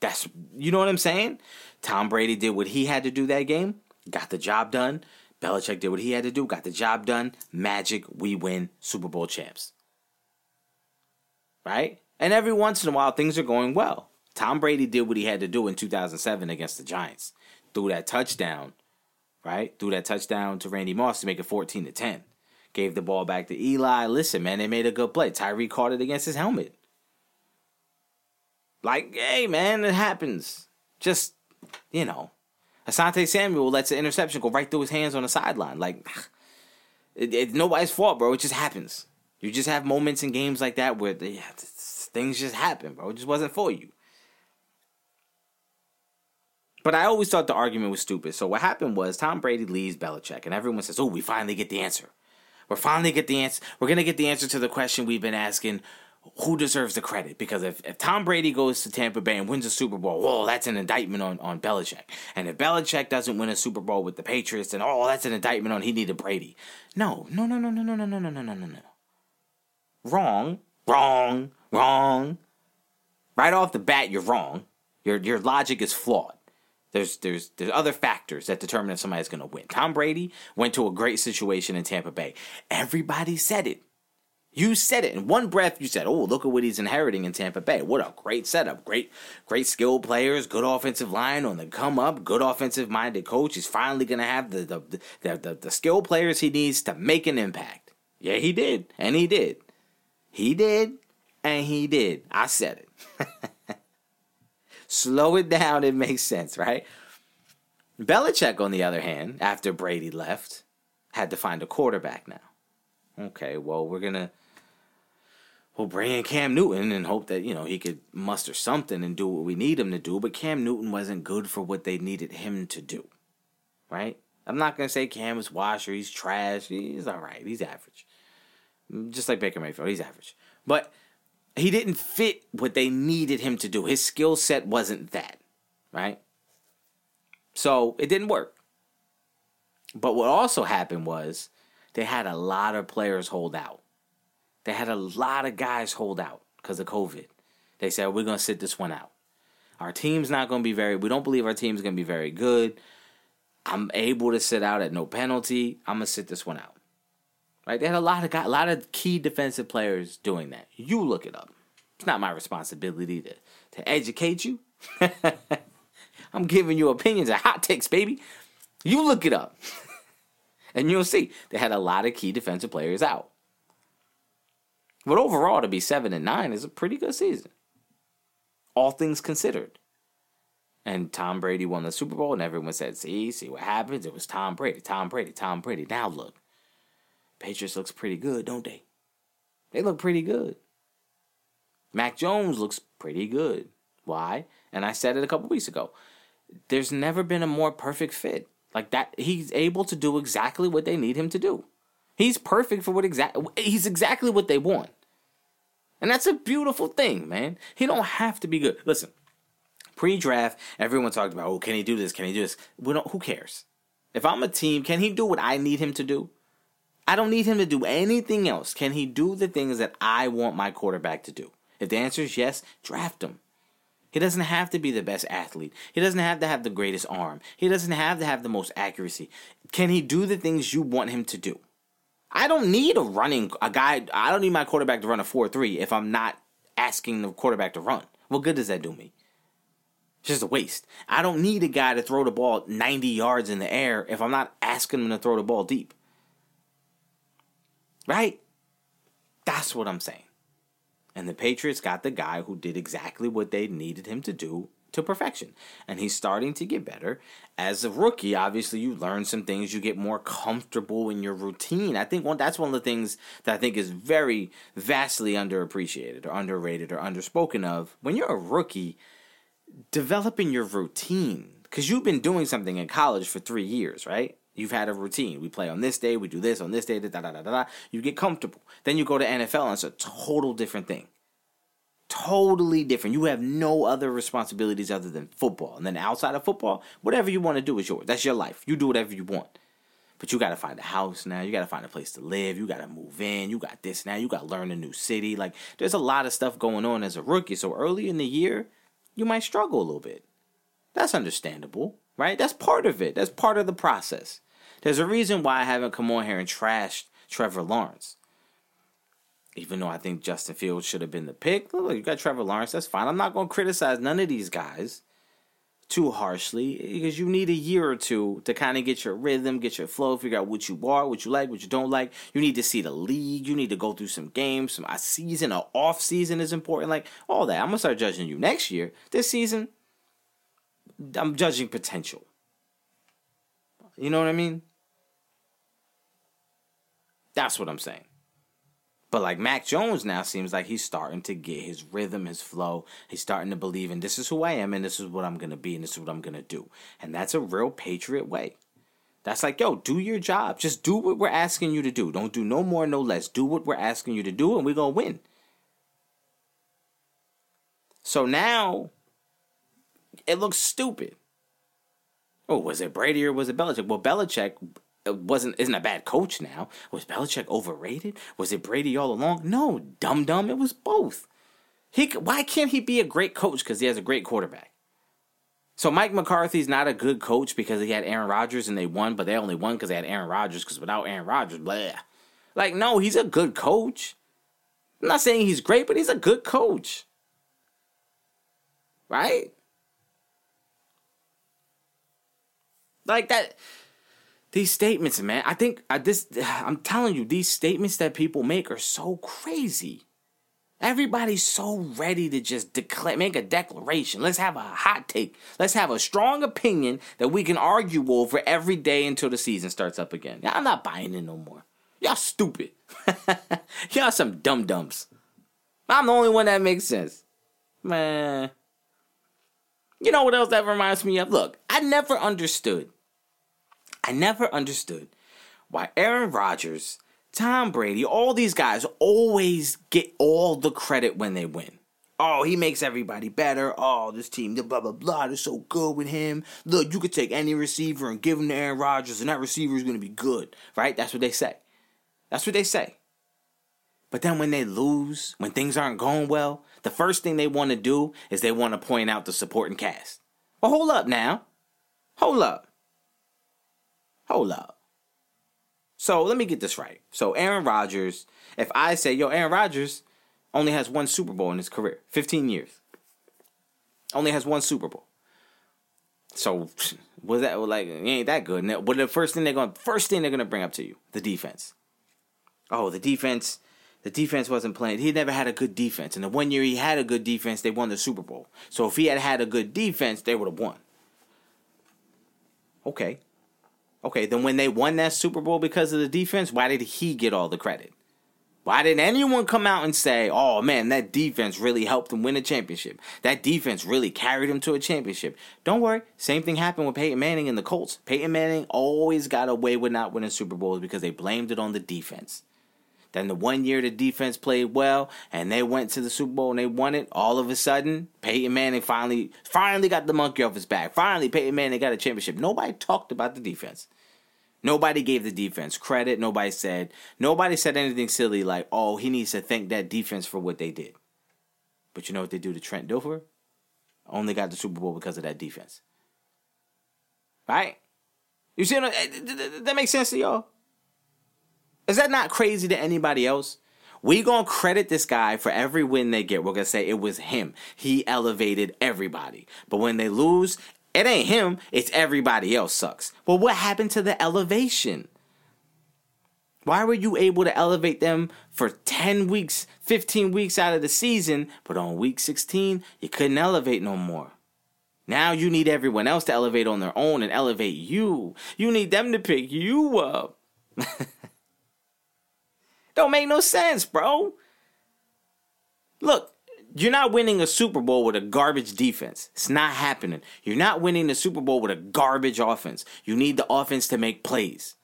That's you know what I'm saying? Tom Brady did what he had to do that game, got the job done. Belichick did what he had to do, got the job done. Magic, we win Super Bowl champs. Right? And every once in a while things are going well. Tom Brady did what he had to do in 2007 against the Giants. Threw that touchdown, right? Threw that touchdown to Randy Moss to make it 14 to 10. Gave the ball back to Eli. Listen, man, they made a good play. Tyree caught it against his helmet. Like, hey, man, it happens. Just, you know, Asante Samuel lets an interception go right through his hands on the sideline. Like, it, it's nobody's fault, bro. It just happens. You just have moments in games like that where they, things just happen, bro. It just wasn't for you. But I always thought the argument was stupid. So what happened was Tom Brady leaves Belichick, and everyone says, "Oh, we finally get the answer." We're finally get the answer. We're gonna get the answer to the question we've been asking: Who deserves the credit? Because if, if Tom Brady goes to Tampa Bay and wins a Super Bowl, well, that's an indictment on on Belichick. And if Belichick doesn't win a Super Bowl with the Patriots, then oh, that's an indictment on he needed Brady. No, no, no, no, no, no, no, no, no, no, no, no. Wrong, wrong, wrong. Right off the bat, you're wrong. Your your logic is flawed. There's there's there's other factors that determine if somebody's going to win. Tom Brady went to a great situation in Tampa Bay. Everybody said it. You said it in one breath. You said, "Oh, look at what he's inheriting in Tampa Bay. What a great setup! Great, great skilled players, good offensive line on the come up, good offensive minded coach. He's finally going to have the the, the the the skilled players he needs to make an impact." Yeah, he did, and he did. He did, and he did. I said it. Slow it down, it makes sense, right? Belichick, on the other hand, after Brady left, had to find a quarterback now. Okay, well, we're gonna we'll bring in Cam Newton and hope that, you know, he could muster something and do what we need him to do, but Cam Newton wasn't good for what they needed him to do. Right? I'm not gonna say Cam is washer, he's trash, he's alright, he's average. Just like Baker Mayfield, he's average. But he didn't fit what they needed him to do. His skill set wasn't that, right? So it didn't work. But what also happened was they had a lot of players hold out. They had a lot of guys hold out because of COVID. They said, we're going to sit this one out. Our team's not going to be very, we don't believe our team's going to be very good. I'm able to sit out at no penalty. I'm going to sit this one out. Right? They had a lot of guys, a lot of key defensive players doing that. You look it up. It's not my responsibility to to educate you. I'm giving you opinions and hot takes, baby. You look it up. and you'll see they had a lot of key defensive players out. But overall, to be seven and nine is a pretty good season. All things considered. And Tom Brady won the Super Bowl, and everyone said, see, see what happens? It was Tom Brady, Tom Brady, Tom Brady. Now look. Patriots looks pretty good, don't they? They look pretty good. Mac Jones looks pretty good. Why? And I said it a couple weeks ago. There's never been a more perfect fit. Like that he's able to do exactly what they need him to do. He's perfect for what exact he's exactly what they want. And that's a beautiful thing, man. He don't have to be good. Listen, pre-draft, everyone talked about, oh, can he do this? Can he do this? We don't who cares? If I'm a team, can he do what I need him to do? I don't need him to do anything else. Can he do the things that I want my quarterback to do? If the answer is yes, draft him. He doesn't have to be the best athlete. He doesn't have to have the greatest arm. He doesn't have to have the most accuracy. Can he do the things you want him to do? I don't need a running a guy. I don't need my quarterback to run a 4-3 if I'm not asking the quarterback to run. What good does that do me? It's just a waste. I don't need a guy to throw the ball 90 yards in the air if I'm not asking him to throw the ball deep. Right? That's what I'm saying. And the Patriots got the guy who did exactly what they needed him to do to perfection. And he's starting to get better. As a rookie, obviously you learn some things, you get more comfortable in your routine. I think one that's one of the things that I think is very vastly underappreciated or underrated or underspoken of. When you're a rookie, developing your routine cuz you've been doing something in college for 3 years, right? You've had a routine. We play on this day, we do this on this day, da da da da da. You get comfortable. Then you go to NFL and it's a total different thing. Totally different. You have no other responsibilities other than football. And then outside of football, whatever you want to do is yours. That's your life. You do whatever you want. But you got to find a house now. You got to find a place to live. You got to move in. You got this now. You got to learn a new city. Like there's a lot of stuff going on as a rookie. So early in the year, you might struggle a little bit. That's understandable, right? That's part of it. That's part of the process. There's a reason why I haven't come on here and trashed Trevor Lawrence. Even though I think Justin Fields should have been the pick. Look, you got Trevor Lawrence. That's fine. I'm not going to criticize none of these guys too harshly because you need a year or two to kind of get your rhythm, get your flow, figure out what you are, what you like, what you don't like. You need to see the league. You need to go through some games, some a season, a off season is important. Like all that. I'm gonna start judging you next year. This season, I'm judging potential. You know what I mean? That's what I'm saying. But like Mac Jones now seems like he's starting to get his rhythm, his flow. He's starting to believe in this is who I am and this is what I'm gonna be and this is what I'm gonna do. And that's a real patriot way. That's like, yo, do your job. Just do what we're asking you to do. Don't do no more, no less. Do what we're asking you to do, and we're gonna win. So now it looks stupid. Oh, was it Brady or was it Belichick? Well, Belichick wasn't isn't a bad coach now. Was Belichick overrated? Was it Brady all along? No, dumb dumb. It was both. He why can't he be a great coach because he has a great quarterback? So Mike McCarthy's not a good coach because he had Aaron Rodgers and they won, but they only won because they had Aaron Rodgers. Because without Aaron Rodgers, blah. Like no, he's a good coach. I'm not saying he's great, but he's a good coach. Right? Like that these statements, man. I think I this I'm telling you, these statements that people make are so crazy. Everybody's so ready to just declare, make a declaration. Let's have a hot take. Let's have a strong opinion that we can argue over every day until the season starts up again. I'm not buying it no more. Y'all stupid. Y'all some dumb dumps. I'm the only one that makes sense. Man. You know what else that reminds me of? Look, I never understood I never understood why Aaron Rodgers, Tom Brady, all these guys always get all the credit when they win. Oh, he makes everybody better. Oh, this team, blah, blah, blah, they're so good with him. Look, you could take any receiver and give him to Aaron Rodgers, and that receiver is going to be good, right? That's what they say. That's what they say. But then when they lose, when things aren't going well, the first thing they want to do is they want to point out the supporting cast. Well, hold up now. Hold up. Hold up. So let me get this right. So Aaron Rodgers, if I say, yo, Aaron Rodgers only has one Super Bowl in his career, 15 years. Only has one Super Bowl. So was that like ain't that good? What the first thing they're gonna, first thing they're gonna bring up to you? The defense. Oh, the defense the defense wasn't playing. He never had a good defense. And the one year he had a good defense, they won the Super Bowl. So if he had had a good defense, they would have won. Okay. Okay, then when they won that Super Bowl because of the defense, why did he get all the credit? Why didn't anyone come out and say, oh man, that defense really helped him win a championship? That defense really carried him to a championship. Don't worry, same thing happened with Peyton Manning and the Colts. Peyton Manning always got away with not winning Super Bowls because they blamed it on the defense. Then the one year the defense played well and they went to the Super Bowl and they won it, all of a sudden, Peyton Manning finally finally got the monkey off his back. Finally, Peyton Manning got a championship. Nobody talked about the defense. Nobody gave the defense credit. Nobody said nobody said anything silly like, "Oh, he needs to thank that defense for what they did." But you know what they do to Trent Dilfer? Only got the Super Bowl because of that defense. Right? You see, uh, that makes sense to y'all. Is that not crazy to anybody else? We gonna credit this guy for every win they get. We're gonna say it was him. He elevated everybody. But when they lose, it ain't him, it's everybody else sucks. Well, what happened to the elevation? Why were you able to elevate them for 10 weeks, 15 weeks out of the season, but on week 16, you couldn't elevate no more? Now you need everyone else to elevate on their own and elevate you. You need them to pick you up. Don't make no sense, bro. Look, you're not winning a Super Bowl with a garbage defense. It's not happening. You're not winning the Super Bowl with a garbage offense. You need the offense to make plays.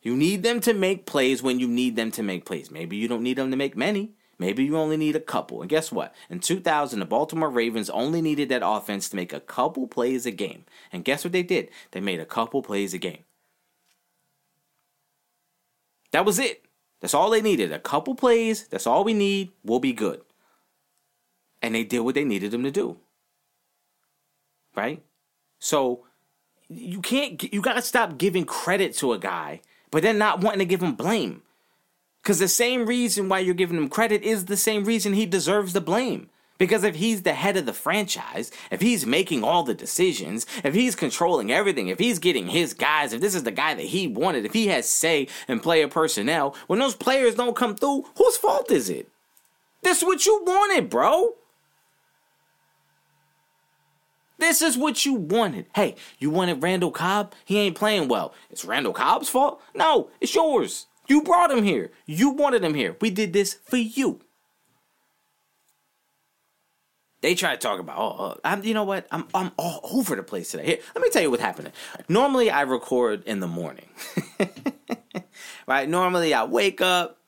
You need them to make plays when you need them to make plays. Maybe you don't need them to make many. Maybe you only need a couple. And guess what? In 2000, the Baltimore Ravens only needed that offense to make a couple plays a game. And guess what they did? They made a couple plays a game. That was it. That's all they needed. A couple plays. That's all we need. We'll be good. And they did what they needed them to do. Right? So you can't, you got to stop giving credit to a guy, but then not wanting to give him blame. Because the same reason why you're giving him credit is the same reason he deserves the blame. Because if he's the head of the franchise, if he's making all the decisions, if he's controlling everything, if he's getting his guys, if this is the guy that he wanted, if he has say in player personnel, when those players don't come through, whose fault is it? This is what you wanted, bro. This is what you wanted. Hey, you wanted Randall Cobb? He ain't playing well. It's Randall Cobb's fault? No, it's yours. You brought him here. You wanted him here. We did this for you. They try to talk about, oh, uh, I'm, you know what? I'm, I'm all over the place today. Here, let me tell you what's happening. Normally, I record in the morning, right? Normally, I wake up,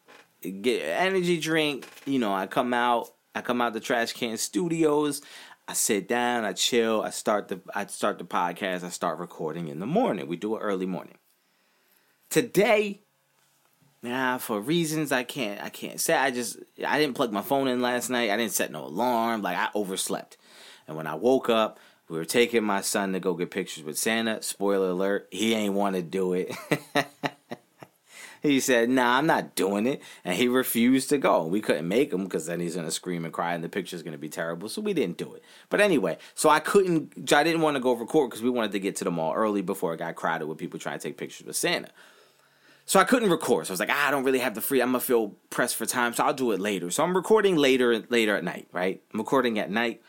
get energy drink. You know, I come out, I come out the trash can studios. I sit down, I chill, I start the, I start the podcast, I start recording in the morning. We do it early morning. Today, Nah, for reasons I can't I can't say. I just I didn't plug my phone in last night. I didn't set no alarm. Like I overslept. And when I woke up, we were taking my son to go get pictures with Santa. Spoiler alert, he ain't want to do it. he said, "Nah, I'm not doing it," and he refused to go. We couldn't make him because then he's gonna scream and cry, and the picture's gonna be terrible. So we didn't do it. But anyway, so I couldn't. I didn't want to go record because we wanted to get to the mall early before it got crowded with people trying to take pictures with Santa. So I couldn't record. So I was like, ah, I don't really have the free. I'm gonna feel pressed for time, so I'll do it later. So I'm recording later, later at night. Right? I'm recording at night,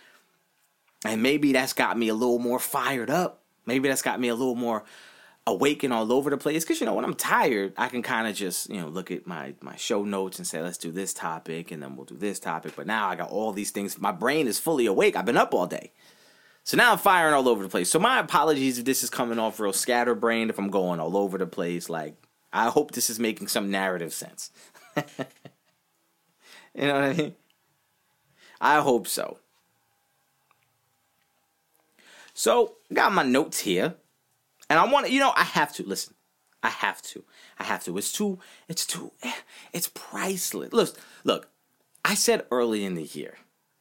and maybe that's got me a little more fired up. Maybe that's got me a little more awake and all over the place. Because you know, when I'm tired, I can kind of just you know look at my my show notes and say, let's do this topic, and then we'll do this topic. But now I got all these things. My brain is fully awake. I've been up all day. So now I'm firing all over the place. So my apologies if this is coming off real scatterbrained, if I'm going all over the place. Like I hope this is making some narrative sense. you know what I mean? I hope so. So, got my notes here. And I want you know, I have to listen. I have to. I have to. It's too, it's too, eh, it's priceless. Look, look, I said early in the year,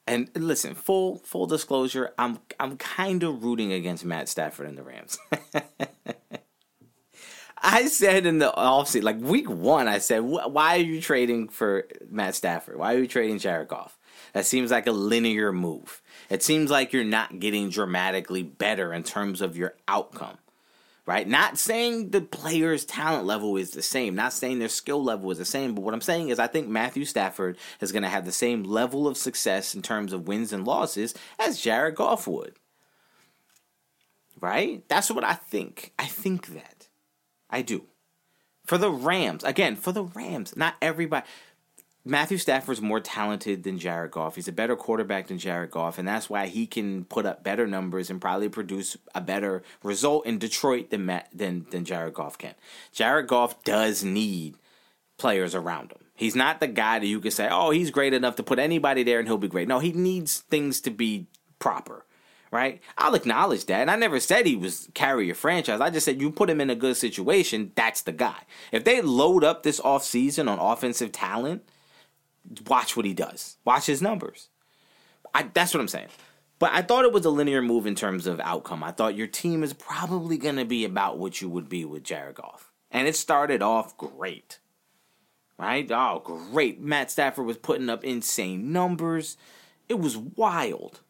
and listen, full full disclosure, I'm I'm kind of rooting against Matt Stafford and the Rams. I said in the offseason, like week one, I said, why are you trading for Matt Stafford? Why are you trading Jared Goff? That seems like a linear move. It seems like you're not getting dramatically better in terms of your outcome, right? Not saying the player's talent level is the same, not saying their skill level is the same, but what I'm saying is I think Matthew Stafford is going to have the same level of success in terms of wins and losses as Jared Goff would. Right? That's what I think. I think that. I do. For the Rams, again, for the Rams, not everybody. Matthew Stafford's more talented than Jared Goff. He's a better quarterback than Jared Goff, and that's why he can put up better numbers and probably produce a better result in Detroit than Matt, than than Jared Goff can. Jared Goff does need players around him. He's not the guy that you can say, "Oh, he's great enough to put anybody there and he'll be great." No, he needs things to be proper right? I'll acknowledge that. And I never said he was carry your franchise. I just said you put him in a good situation, that's the guy. If they load up this offseason on offensive talent, watch what he does. Watch his numbers. I, that's what I'm saying. But I thought it was a linear move in terms of outcome. I thought your team is probably going to be about what you would be with Jared Goff. And it started off great. Right? Oh, great. Matt Stafford was putting up insane numbers. It was wild.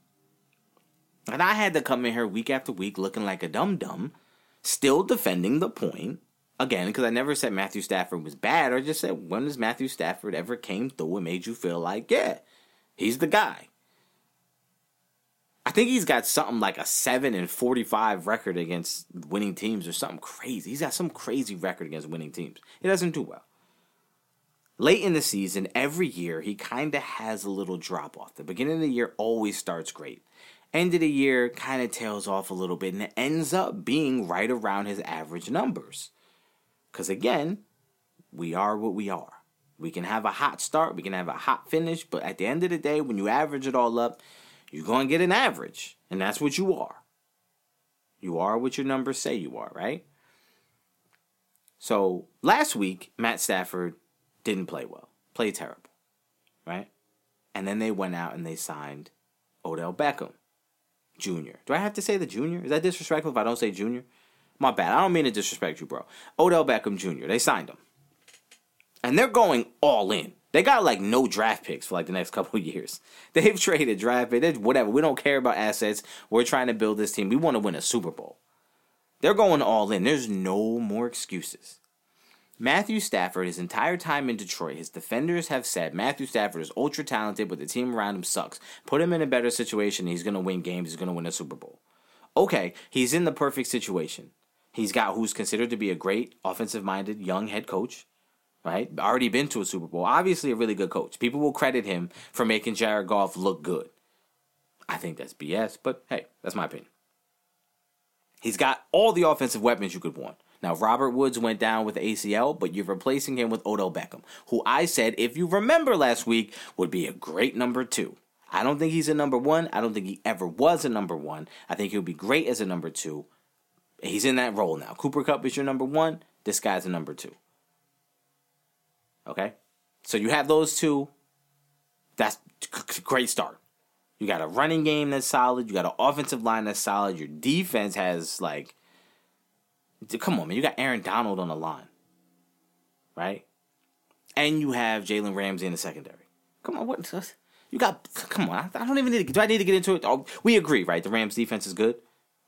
And I had to come in here week after week looking like a dum dum, still defending the point. Again, because I never said Matthew Stafford was bad. I just said, when has Matthew Stafford ever came through and made you feel like, yeah, he's the guy? I think he's got something like a 7 and 45 record against winning teams or something crazy. He's got some crazy record against winning teams. He doesn't do well. Late in the season, every year, he kind of has a little drop off. The beginning of the year always starts great end of the year kind of tails off a little bit and it ends up being right around his average numbers. Because again, we are what we are. We can have a hot start, we can have a hot finish, but at the end of the day, when you average it all up, you're going to get an average. And that's what you are. You are what your numbers say you are, right? So last week, Matt Stafford didn't play well, played terrible, right? And then they went out and they signed Odell Beckham Jr. Do I have to say the junior? Is that disrespectful if I don't say junior? My bad. I don't mean to disrespect you, bro. Odell Beckham Jr. They signed him. And they're going all in. They got like no draft picks for like the next couple years. They've traded draft picks, whatever. We don't care about assets. We're trying to build this team. We want to win a Super Bowl. They're going all in. There's no more excuses. Matthew Stafford, his entire time in Detroit, his defenders have said Matthew Stafford is ultra talented, but the team around him sucks. Put him in a better situation, he's going to win games, he's going to win a Super Bowl. Okay, he's in the perfect situation. He's got who's considered to be a great offensive minded young head coach, right? Already been to a Super Bowl. Obviously, a really good coach. People will credit him for making Jared Goff look good. I think that's BS, but hey, that's my opinion. He's got all the offensive weapons you could want. Now, Robert Woods went down with ACL, but you're replacing him with Odell Beckham, who I said, if you remember last week, would be a great number two. I don't think he's a number one. I don't think he ever was a number one. I think he'll be great as a number two. He's in that role now. Cooper Kupp is your number one. This guy's a number two. Okay? So you have those two. That's a great start. You got a running game that's solid. You got an offensive line that's solid. Your defense has like, come on, man. You got Aaron Donald on the line, right? And you have Jalen Ramsey in the secondary. Come on, what? You got? Come on. I don't even need. To, do I need to get into it? Oh, we agree, right? The Rams defense is good.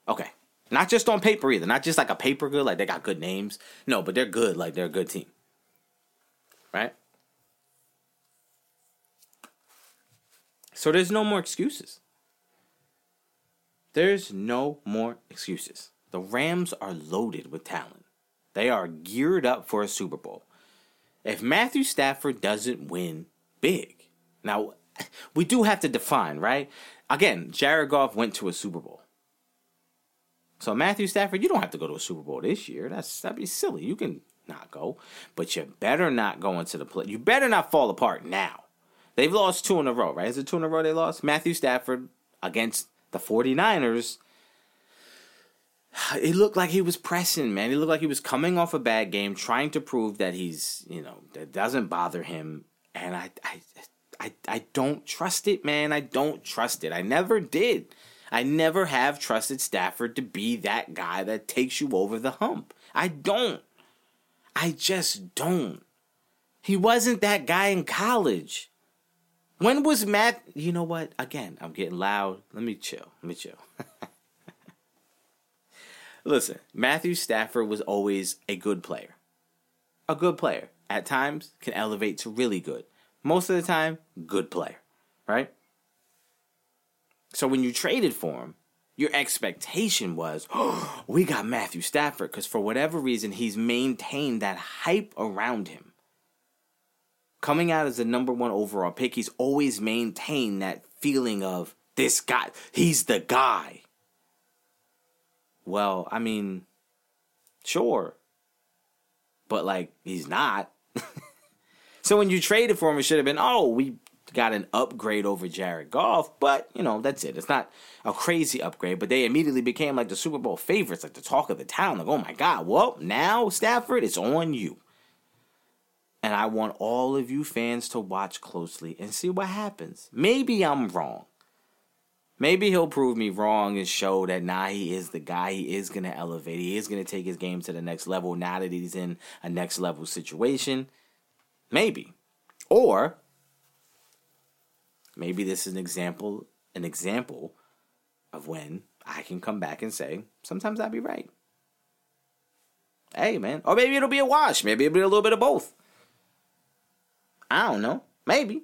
Okay, not just on paper either. Not just like a paper good, like they got good names. No, but they're good. Like they're a good team, right? So there's no more excuses. There's no more excuses. The Rams are loaded with talent. They are geared up for a Super Bowl. If Matthew Stafford doesn't win big, now we do have to define, right? Again, Jared Goff went to a Super Bowl. So Matthew Stafford, you don't have to go to a Super Bowl this year. That's that'd be silly. You can not go, but you better not go into the play. You better not fall apart now. They've lost two in a row, right? Is it two in a row they lost? Matthew Stafford against the 49ers. It looked like he was pressing, man. He looked like he was coming off a bad game, trying to prove that he's, you know, that doesn't bother him. And I, I, I, I don't trust it, man. I don't trust it. I never did. I never have trusted Stafford to be that guy that takes you over the hump. I don't. I just don't. He wasn't that guy in college. When was Matt? You know what? Again, I'm getting loud. Let me chill. Let me chill. Listen, Matthew Stafford was always a good player. A good player. At times, can elevate to really good. Most of the time, good player. Right? So when you traded for him, your expectation was, oh, we got Matthew Stafford because for whatever reason, he's maintained that hype around him coming out as the number one overall pick, he's always maintained that feeling of this guy, he's the guy. Well, I mean, sure. But like, he's not. so when you traded for him, it should have been, oh, we got an upgrade over Jared Goff, but you know, that's it. It's not a crazy upgrade, but they immediately became like the Super Bowl favorites, like the talk of the town. Like, oh my God, well, now Stafford, it's on you. And I want all of you fans to watch closely and see what happens. Maybe I'm wrong. Maybe he'll prove me wrong and show that now nah, he is the guy. He is going to elevate. He is going to take his game to the next level now that he's in a next level situation. Maybe. Or maybe this is an example an example of when I can come back and say, sometimes I'll be right. Hey, man. Or maybe it'll be a wash. Maybe it'll be a little bit of both. I don't know. Maybe.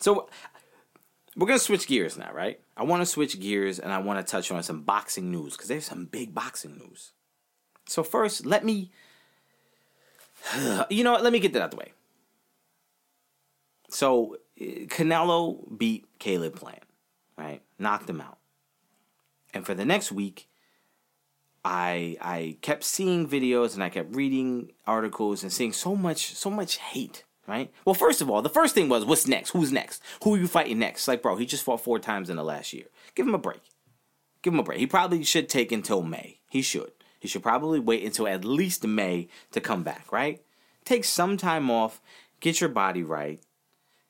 So we're gonna switch gears now, right? I want to switch gears and I want to touch on some boxing news because there's some big boxing news. So first, let me, you know, what, let me get that out the way. So Canelo beat Caleb Plant, right? Knocked him out, and for the next week, I I kept seeing videos and I kept reading articles and seeing so much so much hate. Right. Well, first of all, the first thing was, what's next? Who's next? Who are you fighting next? Like, bro, he just fought four times in the last year. Give him a break. Give him a break. He probably should take until May. He should. He should probably wait until at least May to come back, right? Take some time off, get your body right.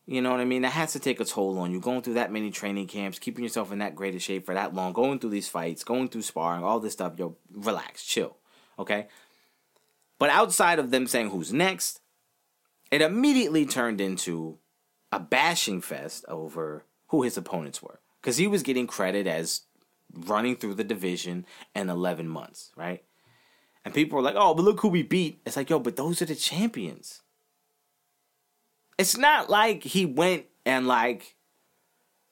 You know what I mean? That has to take a toll on you. Going through that many training camps, keeping yourself in that great of shape for that long, going through these fights, going through sparring, all this stuff. Yo, relax, chill. Okay? But outside of them saying who's next, it immediately turned into a bashing fest over who his opponents were. Because he was getting credit as running through the division in 11 months, right? And people were like, oh, but look who we beat. It's like, yo, but those are the champions. It's not like he went and like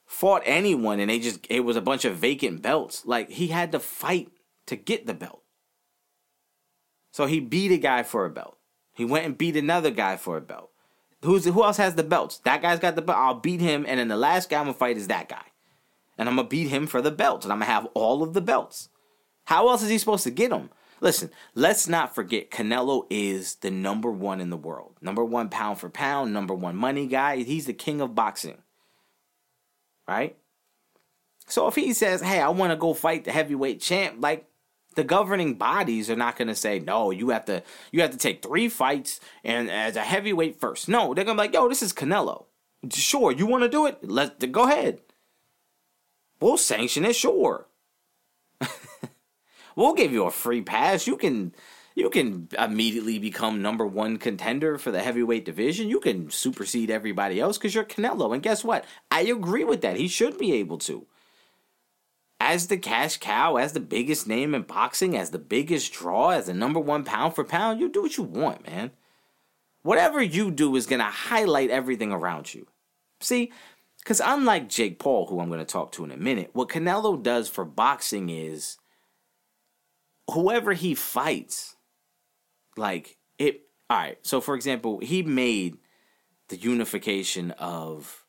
fought anyone and they just, it was a bunch of vacant belts. Like he had to fight to get the belt. So he beat a guy for a belt. He went and beat another guy for a belt. Who's who else has the belts? That guy's got the belt. I'll beat him, and then the last guy I'm gonna fight is that guy, and I'm gonna beat him for the belt, and I'm gonna have all of the belts. How else is he supposed to get them? Listen, let's not forget Canelo is the number one in the world, number one pound for pound, number one money guy. He's the king of boxing, right? So if he says, "Hey, I want to go fight the heavyweight champ," like the governing bodies are not going to say no you have to you have to take three fights and as a heavyweight first. No they're going to be like yo this is canelo. Sure you want to do it? Let's go ahead. We'll sanction it sure we'll give you a free pass. You can you can immediately become number one contender for the heavyweight division. You can supersede everybody else because you're canelo. And guess what? I agree with that. He should be able to. As the cash cow, as the biggest name in boxing, as the biggest draw, as the number one pound for pound, you do what you want, man. Whatever you do is going to highlight everything around you. See, because unlike Jake Paul, who I'm going to talk to in a minute, what Canelo does for boxing is whoever he fights, like it. All right, so for example, he made the unification of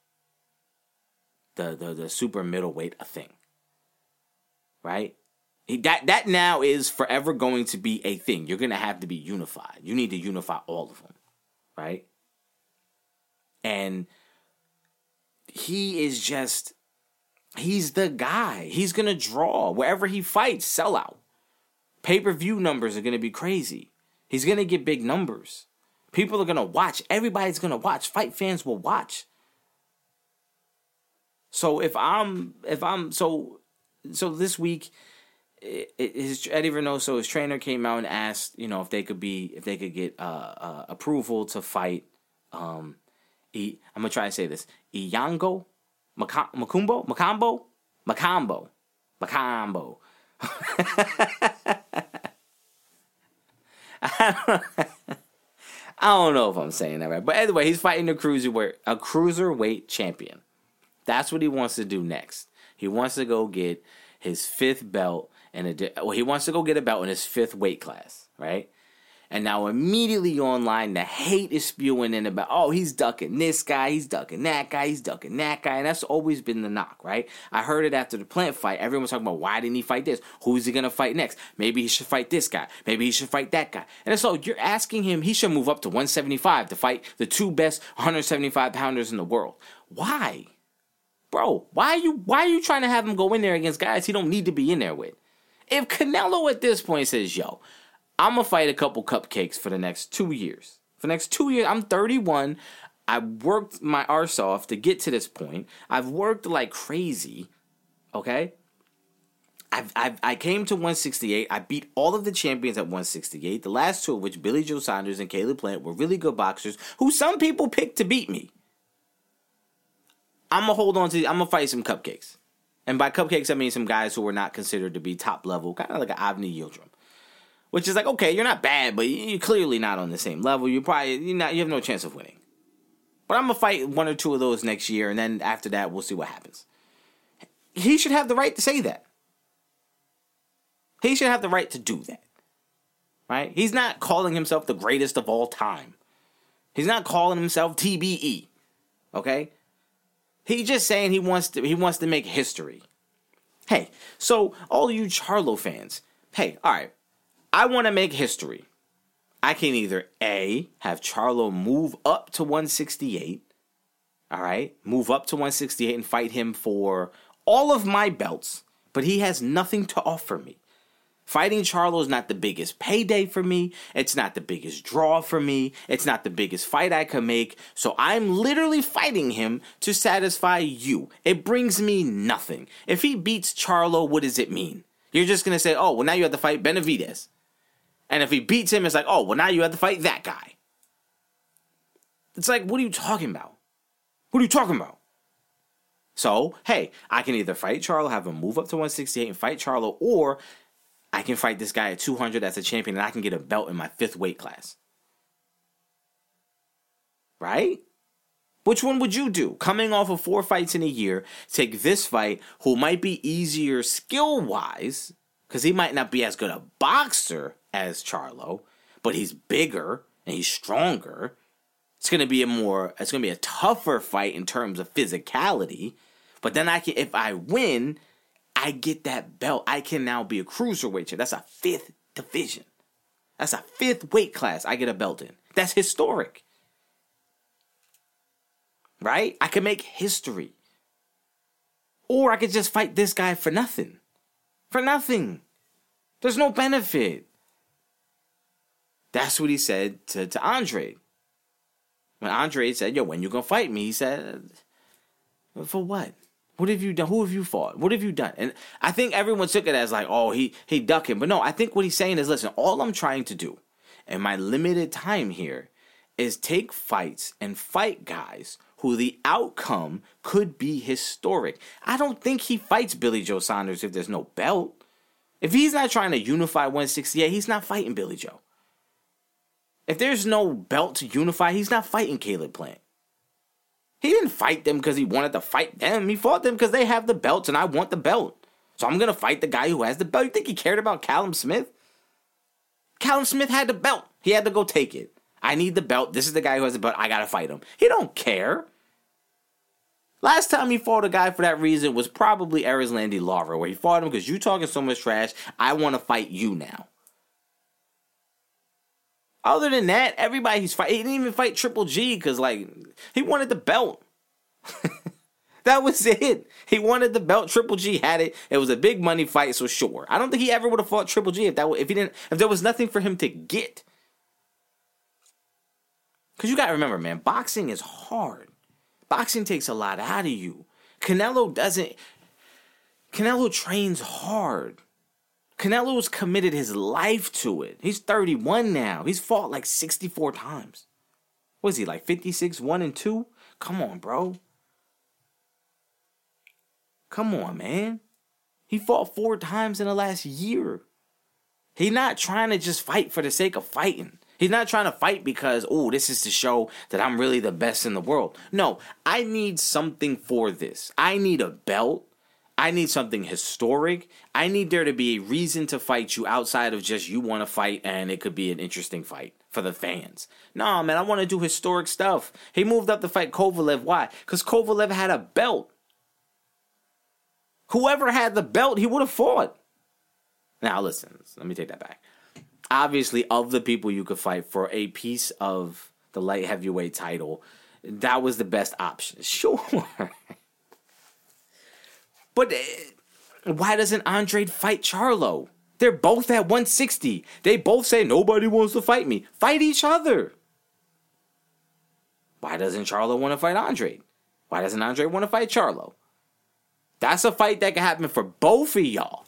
the the, the super middleweight a thing right? He, That that now is forever going to be a thing. You're going to have to be unified. You need to unify all of them, right? And he is just he's the guy. He's going to draw wherever he fights, sell out. Pay-per-view numbers are going to be crazy. He's going to get big numbers. People are going to watch. Everybody's going to watch. Fight fans will watch. So if I'm if I'm so so this week, his Eddie Reynoso, his trainer, came out and asked, you know, if they could be, if they could get uh, uh, approval to fight. Um, i I'm gonna try to say this: Iyango, Makumbo, Macambo, Macambo, Macambo. I don't know if I'm saying that right, but anyway, he's fighting a cruiserweight, a cruiserweight champion. That's what he wants to do next. He wants to go get his fifth belt and well, he wants to go get a belt in his fifth weight class, right? And now immediately online, the hate is spewing in about, oh, he's ducking this guy, he's ducking that guy, he's ducking that guy. And that's always been the knock, right? I heard it after the plant fight. Everyone was talking about why didn't he fight this? Who's he gonna fight next? Maybe he should fight this guy. Maybe he should fight that guy. And so you're asking him, he should move up to 175 to fight the two best 175 pounders in the world. Why? bro, why are you why are you trying to have him go in there against guys he don't need to be in there with? If Canelo at this point says, "Yo, I'm gonna fight a couple cupcakes for the next two years," for the next two years, I'm 31. I worked my arse off to get to this point. I've worked like crazy. Okay. I've, I've, i came to 168. I beat all of the champions at 168. The last two of which, Billy Joe Saunders and Caleb Plant, were really good boxers who some people picked to beat me. I'm gonna hold on to. I'm gonna fight some cupcakes, and by cupcakes I mean some guys who were not considered to be top level, kind of like an Avni Yildirim, which is like okay, you're not bad, but you're clearly not on the same level. You probably you not you have no chance of winning. But I'm gonna fight one or two of those next year, and then after that we'll see what happens. He should have the right to say that. He should have the right to do that. Right? He's not calling himself the greatest of all time. He's not calling himself TBE. Okay? He's just saying he wants to he wants to make history. Hey, so all you Charlo fans, hey, all right, I want to make history. I can either A, have Charlo move up to 168, all right, move up to 168 and fight him for all of my belts, but he has nothing to offer me. Fighting Charlo is not the biggest payday for me. It's not the biggest draw for me. It's not the biggest fight I could make. So I'm literally fighting him to satisfy you. It brings me nothing. If he beats Charlo, what does it mean? You're just going to say, oh, well, now you have to fight Benavidez. And if he beats him, it's like, oh, well, now you have to fight that guy. It's like, what are you talking about? What are you talking about? So, hey, I can either fight Charlo, have him move up to 168 and fight Charlo, or I can fight this guy at 200 as a champion and I can get a belt in my fifth weight class. Right? Which one would you do? Coming off of four fights in a year, take this fight, who might be easier skill wise, because he might not be as good a boxer as Charlo, but he's bigger and he's stronger. It's gonna be a more, it's gonna be a tougher fight in terms of physicality. But then I can, if I win, I get that belt. I can now be a cruiserweight champ. That's a fifth division. That's a fifth weight class I get a belt in. That's historic. Right? I can make history. Or I could just fight this guy for nothing. For nothing. There's no benefit. That's what he said to, to Andre. When Andre said, Yo, when you gonna fight me? He said, For what? What have you done? Who have you fought? What have you done? And I think everyone took it as like, oh, he he ducked him. But no, I think what he's saying is, listen, all I'm trying to do in my limited time here is take fights and fight guys who the outcome could be historic. I don't think he fights Billy Joe Saunders if there's no belt. If he's not trying to unify 168, he's not fighting Billy Joe. If there's no belt to unify, he's not fighting Caleb Plant. He didn't fight them because he wanted to fight them. He fought them because they have the belts and I want the belt. So I'm going to fight the guy who has the belt. You think he cared about Callum Smith? Callum Smith had the belt. He had to go take it. I need the belt. This is the guy who has the belt. I got to fight him. He don't care. Last time he fought a guy for that reason was probably Erislandy Lara, where he fought him because you talking so much trash. I want to fight you now. Other than that, everybody he's fight he didn't even fight Triple G because like he wanted the belt. that was it. He wanted the belt. Triple G had it. It was a big money fight, so sure. I don't think he ever would have fought Triple G if that if he didn't if there was nothing for him to get. Cause you gotta remember, man, boxing is hard. Boxing takes a lot out of you. Canelo doesn't. Canelo trains hard. Canelo's committed his life to it. He's 31 now. He's fought like 64 times. Was he like 56, 1 and 2? Come on, bro. Come on, man. He fought four times in the last year. He's not trying to just fight for the sake of fighting. He's not trying to fight because, oh, this is to show that I'm really the best in the world. No, I need something for this. I need a belt. I need something historic. I need there to be a reason to fight you outside of just you want to fight and it could be an interesting fight for the fans. Nah, man, I want to do historic stuff. He moved up to fight Kovalev. Why? Because Kovalev had a belt. Whoever had the belt, he would have fought. Now, listen, let me take that back. Obviously, of the people you could fight for a piece of the light heavyweight title, that was the best option. Sure. But uh, why doesn't Andre fight Charlo? They're both at 160. They both say nobody wants to fight me. Fight each other. Why doesn't Charlo want to fight Andre? Why doesn't Andre want to fight Charlo? That's a fight that can happen for both of y'all.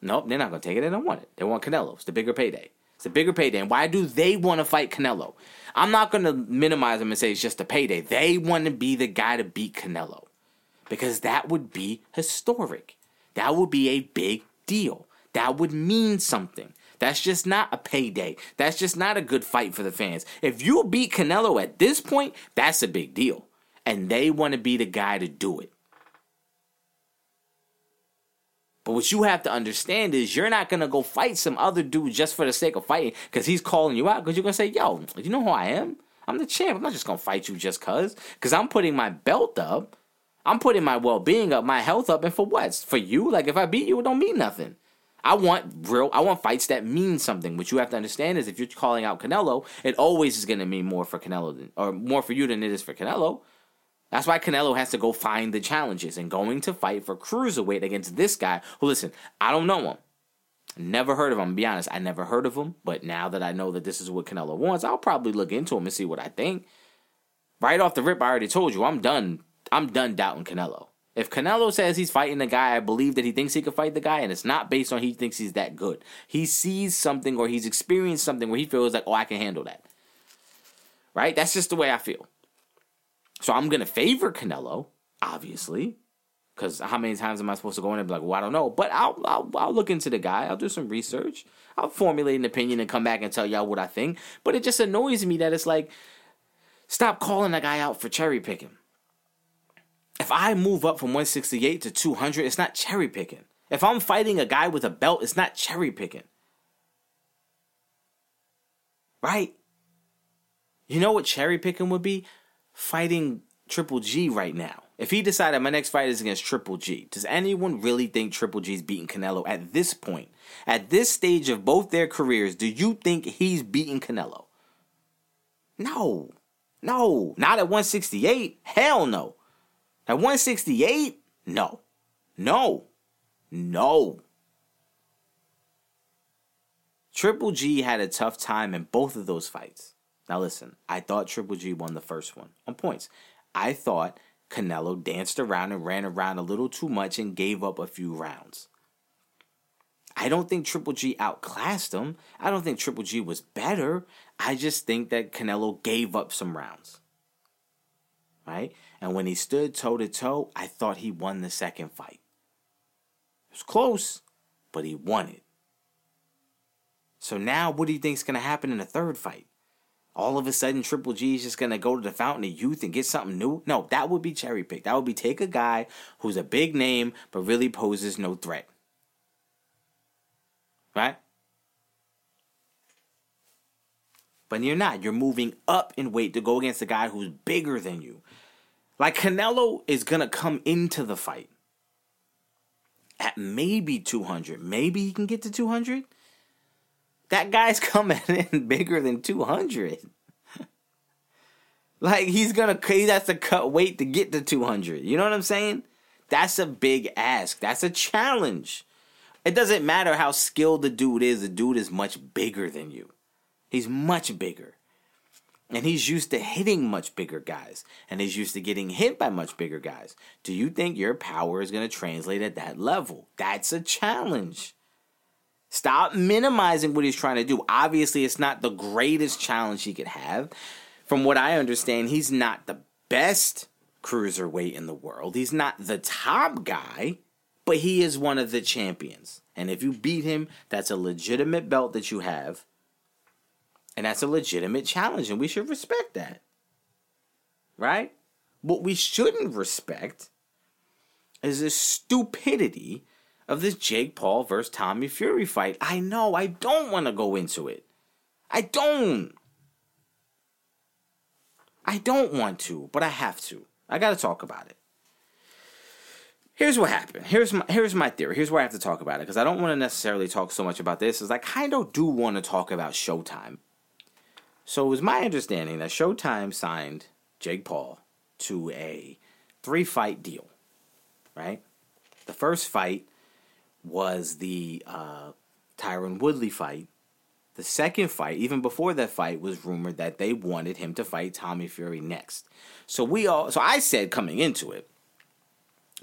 Nope, they're not to take it. They don't want it. They want Canelo. It's the bigger payday. It's the bigger payday. And why do they want to fight Canelo? I'm not to minimize them and say it's just a payday. They want to be the guy to beat Canelo because that would be historic. That would be a big deal. That would mean something. That's just not a payday. That's just not a good fight for the fans. If you beat Canelo at this point, that's a big deal. And they want to be the guy to do it. But what you have to understand is you're not gonna go fight some other dude just for the sake of fighting because he's calling you out because you're gonna say, yo, you know who I am? I'm the champ. I'm not just gonna fight you just cause. Cause I'm putting my belt up I'm putting my well being up, my health up, and for what? For you? Like if I beat you, it don't mean nothing. I want real. I want fights that mean something. What you have to understand is if you're calling out Canelo, it always is going to mean more for Canelo than, or more for you than it is for Canelo. That's why Canelo has to go find the challenges and going to fight for cruiserweight against this guy who, listen, I don't know him. Never heard of him. be honest, I never heard of him. But now that I know that this is what Canelo wants, I'll probably look into him and see what I think. Right off the rip, I already told you I'm done. I'm done doubting Canelo. If Canelo says he's fighting the guy, I believe that he thinks he could fight the guy, and it's not based on he thinks he's that good. He sees something or he's experienced something where he feels like, oh, I can handle that. Right? That's just the way I feel. So I'm gonna favor Canelo, obviously, because how many times am I supposed to go in and be like, well, I don't know, but I'll, I'll I'll look into the guy. I'll do some research. I'll formulate an opinion and come back and tell y'all what I think. But it just annoys me that it's like, stop calling a guy out for cherry picking. If I move up from 168 to 200, it's not cherry picking. If I'm fighting a guy with a belt, it's not cherry picking. Right? You know what cherry picking would be? Fighting Triple G right now. If he decided my next fight is against Triple G, does anyone really think Triple G is beating Canelo at this point? At this stage of both their careers, do you think he's beating Canelo? No. No. Not at 168. Hell no. At 168? No. No. No. Triple G had a tough time in both of those fights. Now listen, I thought Triple G won the first one on points. I thought Canelo danced around and ran around a little too much and gave up a few rounds. I don't think Triple G outclassed him. I don't think Triple G was better. I just think that Canelo gave up some rounds. Right? And when he stood toe to toe, I thought he won the second fight. It was close, but he won it. So now, what do you think is going to happen in the third fight? All of a sudden, Triple G is just going to go to the Fountain of Youth and get something new? No, that would be cherry picked. That would be take a guy who's a big name but really poses no threat. Right? But you're not. You're moving up in weight to go against a guy who's bigger than you. Like Canelo is gonna come into the fight at maybe 200. Maybe he can get to 200. That guy's coming in bigger than 200. like he's gonna he has to cut weight to get to 200. You know what I'm saying? That's a big ask. That's a challenge. It doesn't matter how skilled the dude is. The dude is much bigger than you. He's much bigger. And he's used to hitting much bigger guys. And he's used to getting hit by much bigger guys. Do you think your power is going to translate at that level? That's a challenge. Stop minimizing what he's trying to do. Obviously, it's not the greatest challenge he could have. From what I understand, he's not the best cruiserweight in the world. He's not the top guy, but he is one of the champions. And if you beat him, that's a legitimate belt that you have and that's a legitimate challenge, and we should respect that. Right? What we shouldn't respect is the stupidity of this Jake Paul versus Tommy Fury fight. I know, I don't want to go into it. I don't. I don't want to, but I have to. I got to talk about it. Here's what happened. Here's my here's my theory. Here's where I have to talk about it because I don't want to necessarily talk so much about this. Is I kind of do want to talk about Showtime so it was my understanding that Showtime signed Jake Paul to a three fight deal, right? The first fight was the uh, Tyron Woodley fight. The second fight, even before that fight, was rumored that they wanted him to fight Tommy Fury next. So we all, so I said coming into it,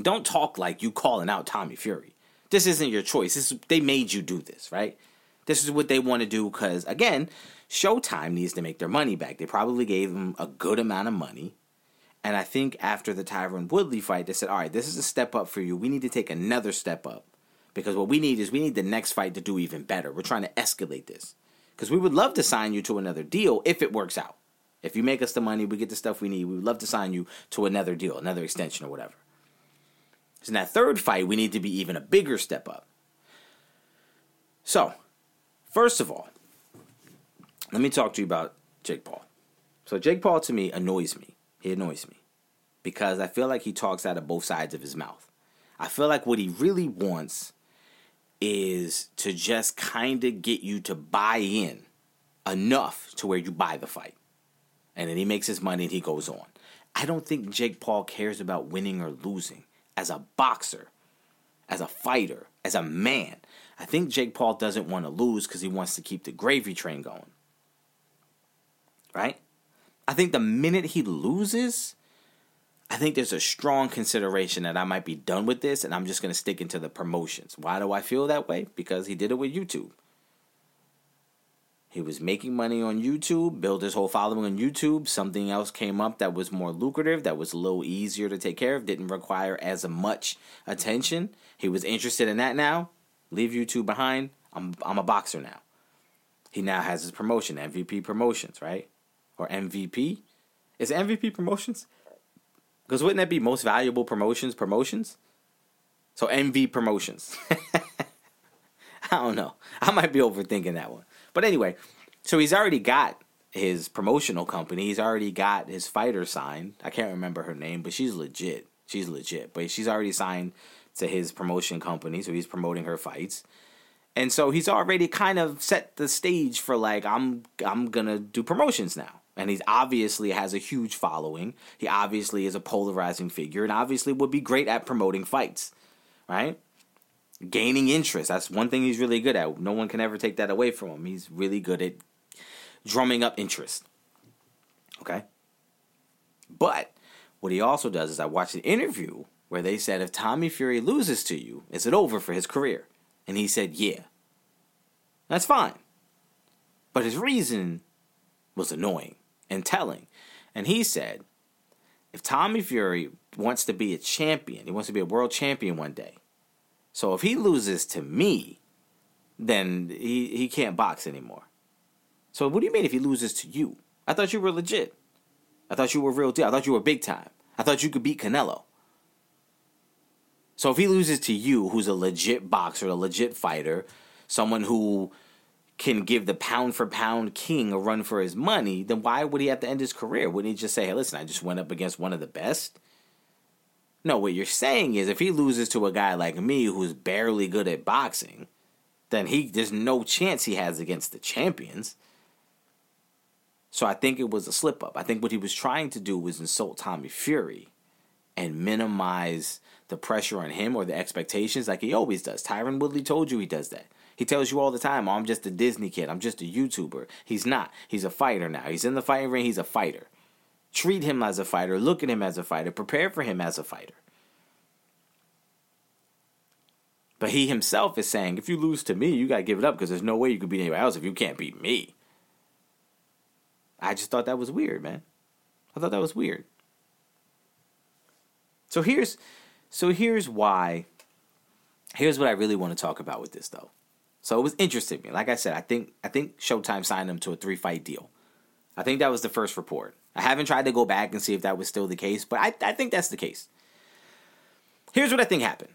don't talk like you calling out Tommy Fury. This isn't your choice. This they made you do this, right? This is what they want to do because again, Showtime needs to make their money back. They probably gave them a good amount of money. And I think after the Tyron Woodley fight, they said, all right, this is a step up for you. We need to take another step up. Because what we need is we need the next fight to do even better. We're trying to escalate this. Because we would love to sign you to another deal if it works out. If you make us the money, we get the stuff we need, we would love to sign you to another deal, another extension or whatever. So in that third fight, we need to be even a bigger step up. So, first of all, let me talk to you about Jake Paul. So Jake Paul to me annoys me. He annoys me because I feel like he talks out of both sides of his mouth. I feel like what he really wants is to just kind of get you to buy in enough to where you buy the fight. And then he makes his money and he goes on. I don't think Jake Paul cares about winning or losing as a boxer, as a fighter, as a man. I think Jake Paul doesn't want to lose because he wants to keep the gravy train going. Right? I think the minute he loses, I think there's a strong consideration that I might be done with this and I'm just going to stick into the promotions. Why do I feel that way? Because he did it with YouTube. He was making money on YouTube, built his whole following on YouTube. Something else came up that was more lucrative, that was a little easier to take care of, didn't require as much attention. He was interested in that now. Leave YouTube behind. I'm I'm a boxer now. He now has his promotion, MVP Promotions, right? Or MVP? Is MVP Promotions? Because wouldn't that be most valuable promotions promotions? So MV Promotions. I don't know. I might be overthinking that one. But anyway, so he's already got his promotional company. He's already got his fighter signed. I can't remember her name, but she's legit. She's legit. But she's already signed to his promotion company, so he's promoting her fights. And so he's already kind of set the stage for like I'm I'm going to do promotions now. And he obviously has a huge following. He obviously is a polarizing figure and obviously would be great at promoting fights. Right? gaining interest. That's one thing he's really good at. No one can ever take that away from him. He's really good at drumming up interest. Okay? But what he also does is I watched an interview where they said if Tommy Fury loses to you, is it over for his career? And he said, yeah. That's fine. But his reason was annoying and telling. And he said, if Tommy Fury wants to be a champion, he wants to be a world champion one day, so if he loses to me, then he, he can't box anymore. So what do you mean if he loses to you? I thought you were legit. I thought you were real deal. I thought you were big time. I thought you could beat Canelo. So if he loses to you, who's a legit boxer, a legit fighter, someone who can give the pound for pound king a run for his money, then why would he have to end his career? Wouldn't he just say, hey, listen, I just went up against one of the best? No, what you're saying is if he loses to a guy like me who's barely good at boxing, then he there's no chance he has against the champions. So I think it was a slip up. I think what he was trying to do was insult Tommy Fury and minimize the pressure on him or the expectations like he always does. Tyron Woodley told you he does that. He tells you all the time, oh, I'm just a Disney kid. I'm just a YouTuber. He's not. He's a fighter now. He's in the fighting ring. He's a fighter. Treat him as a fighter, look at him as a fighter, prepare for him as a fighter. But he himself is saying, if you lose to me, you got to give it up because there's no way you could beat anybody else if you can't beat me. I just thought that was weird, man. I thought that was weird. So here's so here's why here's what I really want to talk about with this though. So it was interesting me. Like I said, I think I think Showtime signed him to a three fight deal. I think that was the first report. I haven't tried to go back and see if that was still the case, but I, I think that's the case. Here's what I think happened.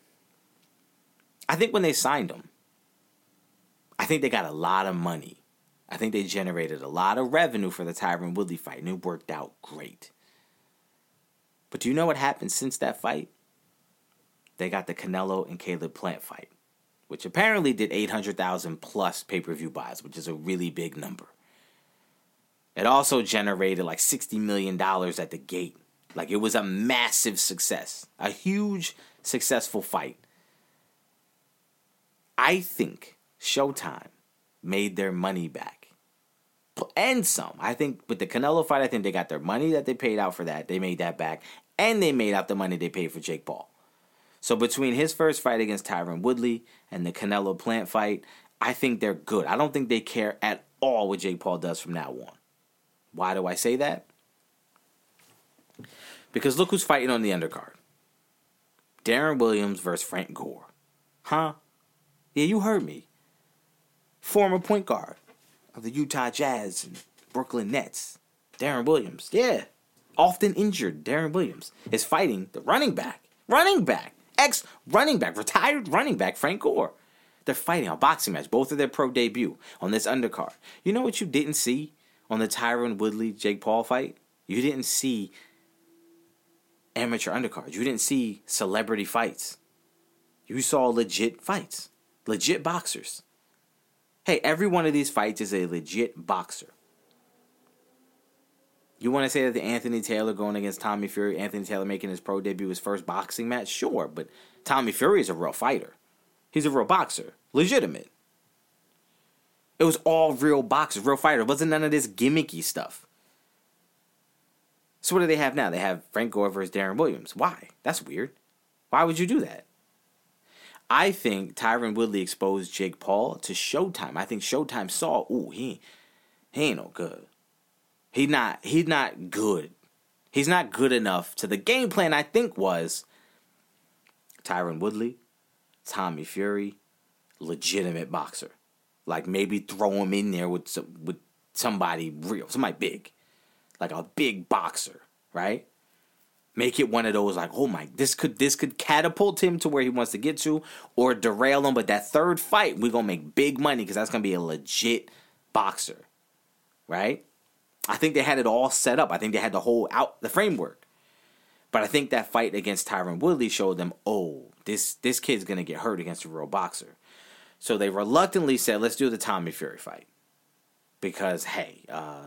I think when they signed him, I think they got a lot of money. I think they generated a lot of revenue for the Tyron Woodley fight, and it worked out great. But do you know what happened since that fight? They got the Canelo and Caleb Plant fight, which apparently did 800,000 plus pay per view buys, which is a really big number. It also generated like $60 million at the gate. Like it was a massive success, a huge successful fight. I think Showtime made their money back. And some. I think with the Canelo fight, I think they got their money that they paid out for that. They made that back. And they made out the money they paid for Jake Paul. So between his first fight against Tyron Woodley and the Canelo Plant fight, I think they're good. I don't think they care at all what Jake Paul does from now on. Why do I say that? Because look who's fighting on the undercard. Deron Williams versus Frank Gore. Huh? Yeah, you heard me. Former point guard of the Utah Jazz and Brooklyn Nets. Deron Williams. Yeah. Often injured Darren Williams is fighting the running back. Running back. Ex running back. Retired running back Frank Gore. They're fighting a boxing match, both of their pro debut on this undercard. You know what you didn't see on the Tyron Woodley Jake Paul fight, you didn't see amateur undercards. You didn't see celebrity fights. You saw legit fights, legit boxers. Hey, every one of these fights is a legit boxer. You want to say that the Anthony Taylor going against Tommy Fury, Anthony Taylor making his pro debut, his first boxing match? Sure, but Tommy Fury is a real fighter. He's a real boxer, legitimate. It was all real boxers, real fighter. It wasn't none of this gimmicky stuff. So what do they have now? They have Frank Gore versus Deron Williams. Why? That's weird. Why would you do that? I think Tyron Woodley exposed Jake Paul to Showtime. I think Showtime saw, ooh, he, he ain't no good. He not he's not good. He's not good enough to the game plan I think was Tyron Woodley, Tommy Fury, legitimate boxer. Like maybe throw him in there with some, with somebody real, somebody big. Like a big boxer, right? Make it one of those like, oh my, this could this could catapult him to where he wants to get to, or derail him. But that third fight, we're gonna make big money because that's gonna be a legit boxer, right? I think they had it all set up. I think they had the whole out the framework. But I think that fight against Tyron Woodley showed them, oh, this this kid's gonna get hurt against a real boxer. So they reluctantly said, let's do the Tommy Fury fight. Because hey, uh,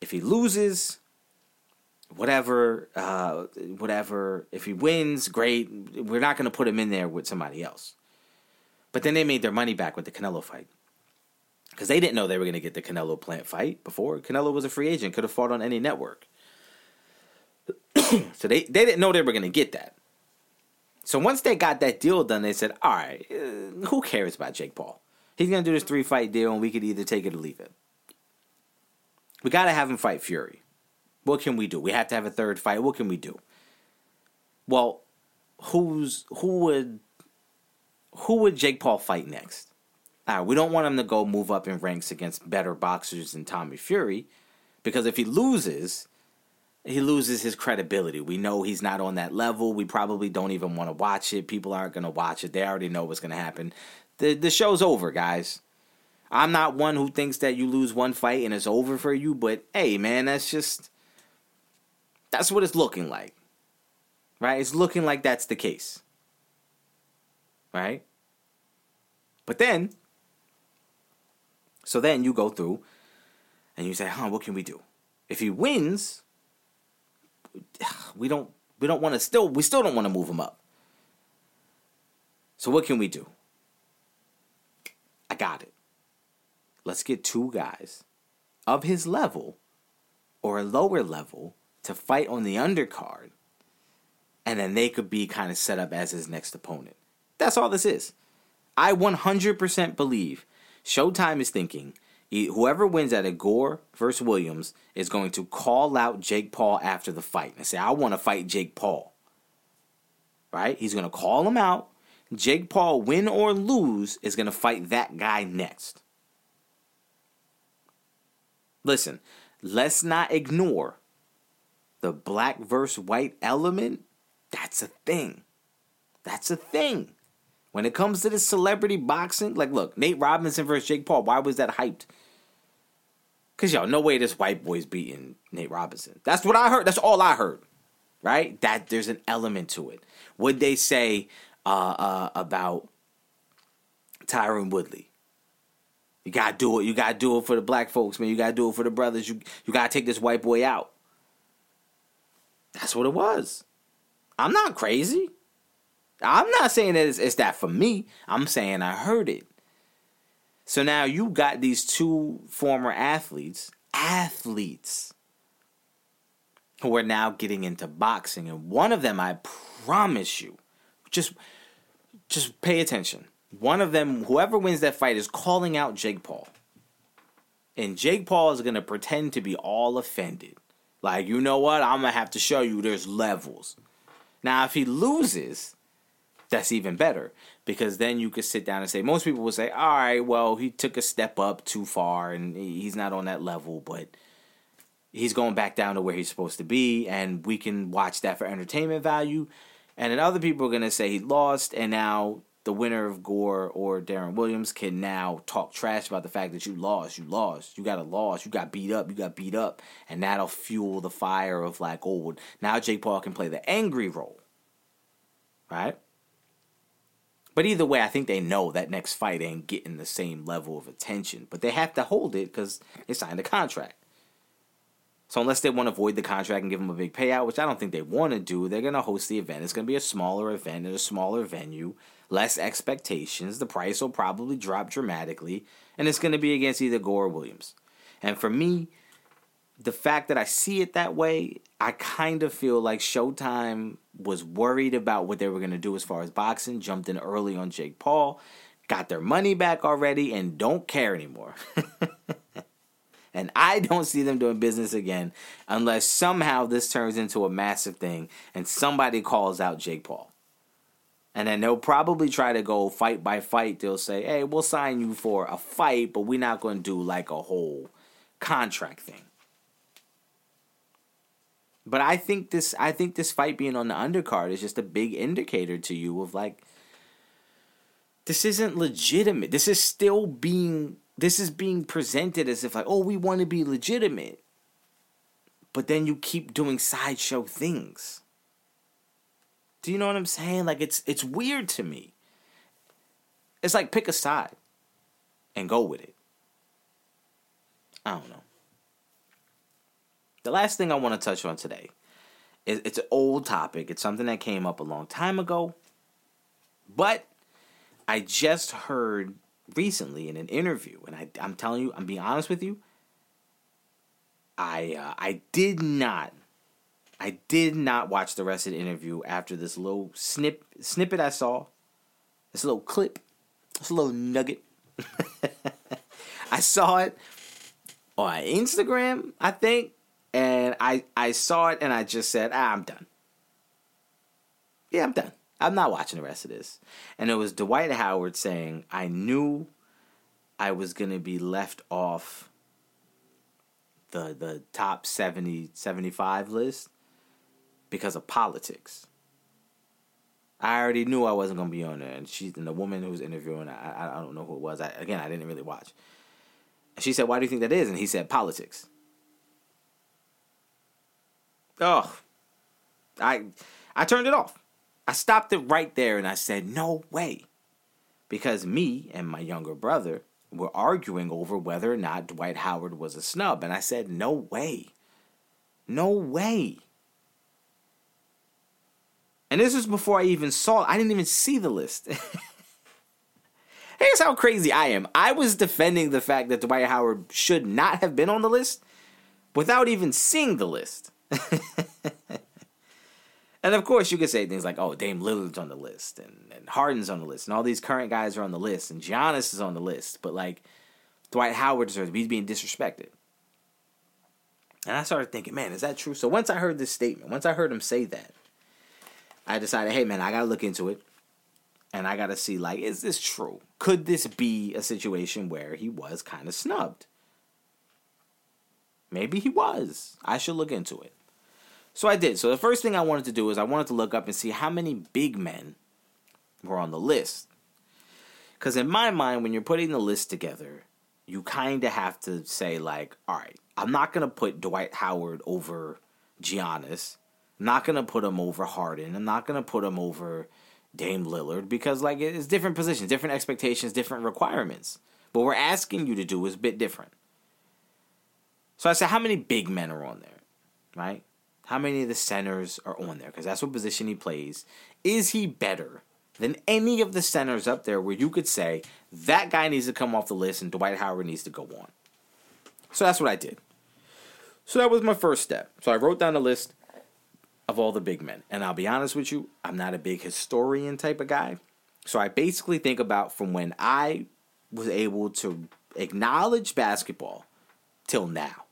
if he loses, whatever, uh, whatever. If he wins, great. We're not gonna put him in there with somebody else. But then they made their money back with the Canelo fight because they didn't know they were going to get the Canelo Plant fight before. Canelo was a free agent, could have fought on any network. so they, they didn't know they were going to get that. So once they got that deal done, they said, all right, uh, who cares about Jake Paul? He's going to do this three fight deal, and we could either take it or leave it. We got to have him fight Fury. What can we do? We have to have a third fight. What can we do? Well, who's who would who would Jake Paul fight next? We don't want him to go move up in ranks against better boxers than Tommy Fury, because if he loses, he loses his credibility. We know he's not on that level. We probably don't even want to watch it. People aren't going to watch it. They already know what's going to happen. The the show's over, guys. I'm not one who thinks that you lose one fight and it's over for you, but hey, man, that's just that's what it's looking like. Right? It's looking like that's the case. Right? But then so then you go through and you say, huh, what can we do? If he wins, we don't we don't want to still we still don't want to move him up. So what can we do? I got it. Let's get two guys of his level or a lower level to fight on the undercard. And then they could be kind of set up as his next opponent. That's all this is. I 100% believe Showtime is thinking whoever wins at a Gore versus Williams is going to call out Jake Paul after the fight and say, I want to fight Jake Paul. Right? He's going to call him out. Jake Paul, win or lose, is going to fight that guy next. Listen, let's not ignore the black versus white element. That's a thing. That's a thing. When it comes to this celebrity boxing, like, look, Nate Robinson versus Jake Paul, why was that hyped? Because, yo, no way this white boy's beating Nate Robinson. That's what I heard. That's all I heard, right? That there's an element to it. Would they say uh, uh, about Tyron Woodley? You gotta do it. You gotta do it for the black folks, man. You gotta do it for the brothers. You you gotta take this white boy out. That's what it was. I'm not crazy. I'm not saying that it's, it's that for me. I'm saying I heard it. So now you got these two former athletes, athletes, who are now getting into boxing, and one of them, I promise you, just just pay attention. One of them, whoever wins that fight, is calling out Jake Paul, and Jake Paul is gonna pretend to be all offended, like you know what? I'm gonna have to show you there's levels. Now, if he loses, that's even better because then you could sit down and say most people will say all right well he took a step up too far and he's not on that level but he's going back down to where he's supposed to be and we can watch that for entertainment value and then other people are going to say he lost and now the winner of Gore or Deron Williams can now talk trash about the fact that you lost, you lost, you got a loss, you got beat up, you got beat up, and that'll fuel the fire of like, oh, now Jake Paul can play the angry role, right? But either way, I think they know that next fight ain't getting the same level of attention. But they have to hold it because they signed a contract. So unless they want to void the contract and give them a big payout, which I don't think they want to do, they're going to host the event. It's going to be a smaller event in a smaller venue, less expectations. The price will probably drop dramatically, and it's going to be against either Gore or Williams. And for me, the fact that I see it that way, I kind of feel like Showtime was worried about what they were going to do as far as boxing, jumped in early on Jake Paul, got their money back already, and don't care anymore. and I don't see them doing business again unless somehow this turns into a massive thing and somebody calls out Jake Paul. And then they'll probably try to go fight by fight. They'll say, hey, we'll sign you for a fight, but we're not going to do like a whole contract thing. But I think this I think this fight being on the undercard is just a big indicator to you of like this isn't legitimate. This is still being this is being presented as if like, oh, we want to be legitimate. But then you keep doing sideshow things. Do you know what I'm saying? Like it's it's weird to me. It's like pick a side and go with it. I don't know. The last thing I want to touch on today is it's an old topic. It's something that came up a long time ago. But I just heard recently in an interview, and I, am telling you, I'm being honest with you. I uh, I did not, I did not watch the rest of the interview after this little snip snippet I saw, this little clip, this little nugget. I saw it on Instagram, I think, and I I saw it and I just said, ah, I'm done. Yeah, I'm done. I'm not watching the rest of this. And it was Dwight Howard saying, I knew I was to be left off the the top 70 75 list because of politics. I already knew I wasn't to be on there and she's and the woman who was interviewing I I don't know who it was. I, again, I didn't really watch. She said, "Why do you think that is?" And he said, "Politics." Oh, I I turned it off. I stopped it right there and I said, "No way." Because me and my younger brother were arguing over whether or not Dwight Howard was a snub and I said, "No way." No way. And this was before I even saw I didn't even see the list. Here's how crazy I am. I was defending the fact that Dwight Howard should not have been on the list without even seeing the list. and of course, you could say things like, "Oh, Dame Lillard's on the list, and, and Harden's on the list, and all these current guys are on the list, and Giannis is on the list." But like, Dwight Howard deserves he's being disrespected. And I started thinking, man, is that true? So once I heard this statement, once I heard him say that, I decided, hey, man, I gotta look into it, and I gotta see, like, is this true? Could this be a situation where he was kind of snubbed? Maybe he was. I should look into it. So I did. So the first thing I wanted to do is I wanted to look up and see how many big men were on the list. Because in my mind, when you're putting the list together, you kind of have to say, like, all right, I'm not going to put Dwight Howard over Giannis. I'm not going to put him over Harden. I'm not going to put him over Dame Lillard because, like, it's different positions, different expectations, different requirements. What we're asking you to do is a bit different. So I said, how many big men are on there, right? How many of the centers are on there? Because that's what position he plays. Is he better than any of the centers up there where you could say that guy needs to come off the list and Dwight Howard needs to go on? So that's what I did. So that was my first step. So I wrote down a list of all the big men. And I'll be honest with you, I'm not a big historian type of guy. So I basically think about from when I was able to acknowledge basketball till now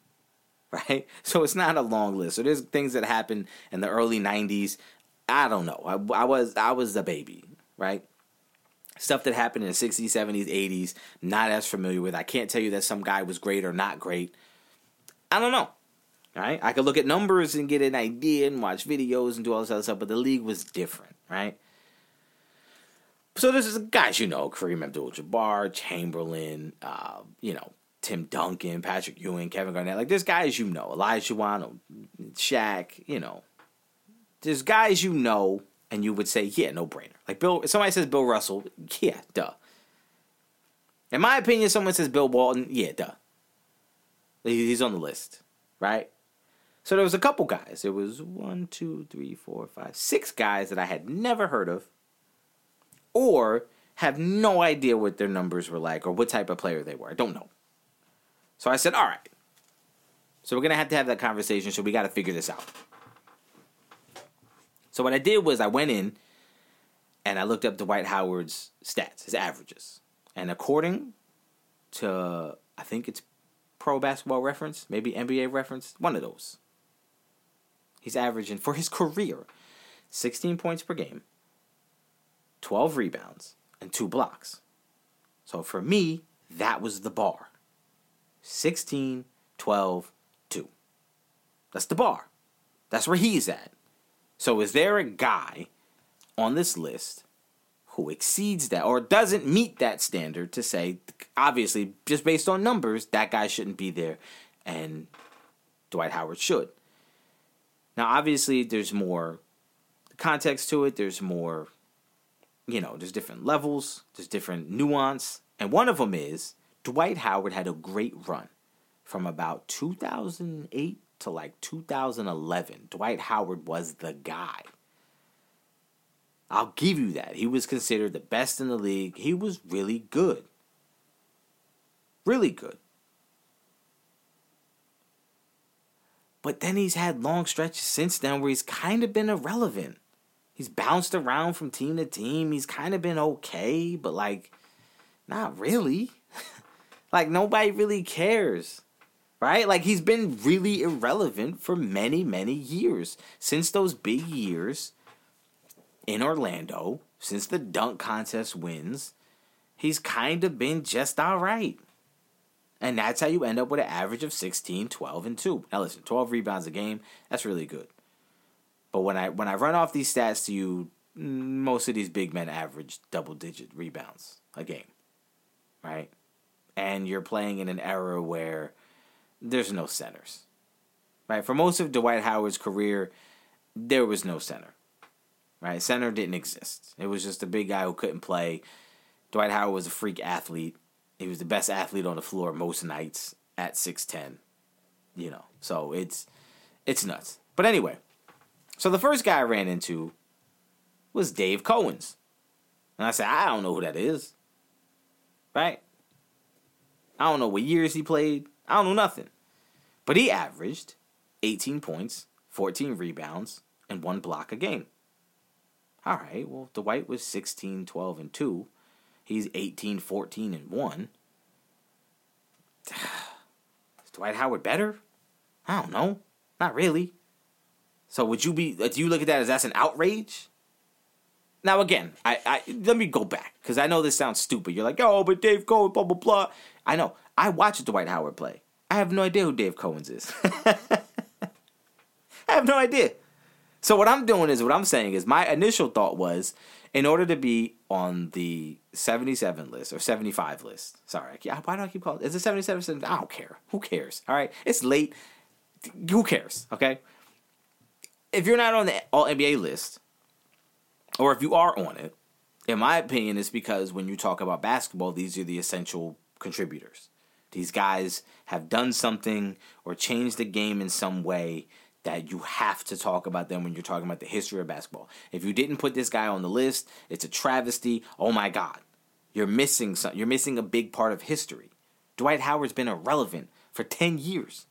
right? So it's not a long list. So there's things that happened in the early '90s. I don't know. I, I was I was a baby, right? Stuff that happened in the '60s, '70s, '80s. Not as familiar with. I can't tell you that some guy was great or not great. I don't know. Right? I could look at numbers and get an idea and watch videos and do all this other stuff, but the league was different, right? So this is guys you know, Kareem Abdul-Jabbar, Chamberlain, uh, you know, Tim Duncan, Patrick Ewing, Kevin Garnett. Like there's guys you know, Olajuwon, Shaq. You know, there's guys you know, and you would say, yeah, no brainer. Like Bill, if somebody says Bill Russell, yeah, duh. In my opinion, someone says Bill Walton, yeah, duh. He's on the list, right? So there was a couple guys. There was one, two, three, four, five, six guys that I had never heard of, or have no idea what their numbers were like or what type of player they were. I don't know. So I said, all right. So we're gonna have to have that conversation. So we got to figure this out. So what I did was I went in and I looked up Dwight Howard's stats, his averages, and according to I think it's Pro Basketball Reference, maybe NBA Reference, one of those. He's averaging for his career 16 points per game, 12 rebounds, and two blocks. So for me, that was the bar 16, 12, 2. That's the bar. That's where he's at. So is there a guy on this list who exceeds that or doesn't meet that standard to say, obviously, just based on numbers, that guy shouldn't be there and Dwight Howard should? Now, obviously, there's more context to it. There's more, you know, there's different levels, there's different nuance. And one of them is Dwight Howard had a great run from about 2008 to like 2011. Dwight Howard was the guy. I'll give you that. He was considered the best in the league. He was really good. Really good. But then he's had long stretches since then where he's kind of been irrelevant. He's bounced around from team to team. He's kind of been okay, but like, not really. Like, nobody really cares. Right? Like, he's been really irrelevant for many, many years. Since those big years in Orlando, since the dunk contest wins, he's kind of been just all right. And that's how you end up with an average of 16, 12, and 2. Now listen, 12 rebounds a game, that's really good. But when I when I run off these stats to you, most of these big men average double digit rebounds a game. Right? And you're playing in an era where there's no centers. Right? For most of Dwight Howard's career, there was no center. Right? Center didn't exist. It was just a big guy who couldn't play. Dwight Howard was a freak athlete he was the best athlete on the floor most nights at 6'10. You know, so it's it's nuts. But anyway, so the first guy I ran into was Dave Cowens. And I said, I don't know who that is. Right? I don't know what years he played. I don't know nothing. But he averaged 18 points, 14 rebounds, and one block a game. All right, well, Dwight was 16, 12, and 2. He's 18, 14, and 1. Is Dwight Howard better? I don't know. Not really. So would you be uh, do you look at that as that's an outrage? Now again, I, I let me go back because I know this sounds stupid. You're like, oh, but Dave Cowens, blah blah blah. I know. I watched Dwight Howard play. I have no idea who Dave Cowens is. I have no idea. So what I'm doing is what I'm saying is my initial thought was in order to be on the 77 list or 75 list. Sorry, why do I keep calling? Is it 77? I don't care. Who cares? All right, it's late. Who cares? Okay. If you're not on the All NBA list, or if you are on it, in my opinion, it's because when you talk about basketball, these are the essential contributors. These guys have done something or changed the game in some way that you have to talk about them when you're talking about the history of basketball. If you didn't put this guy on the list, it's a travesty. Oh my God, you're missing some. You're missing a big part of history. Dwight Howard's been irrelevant for ten years.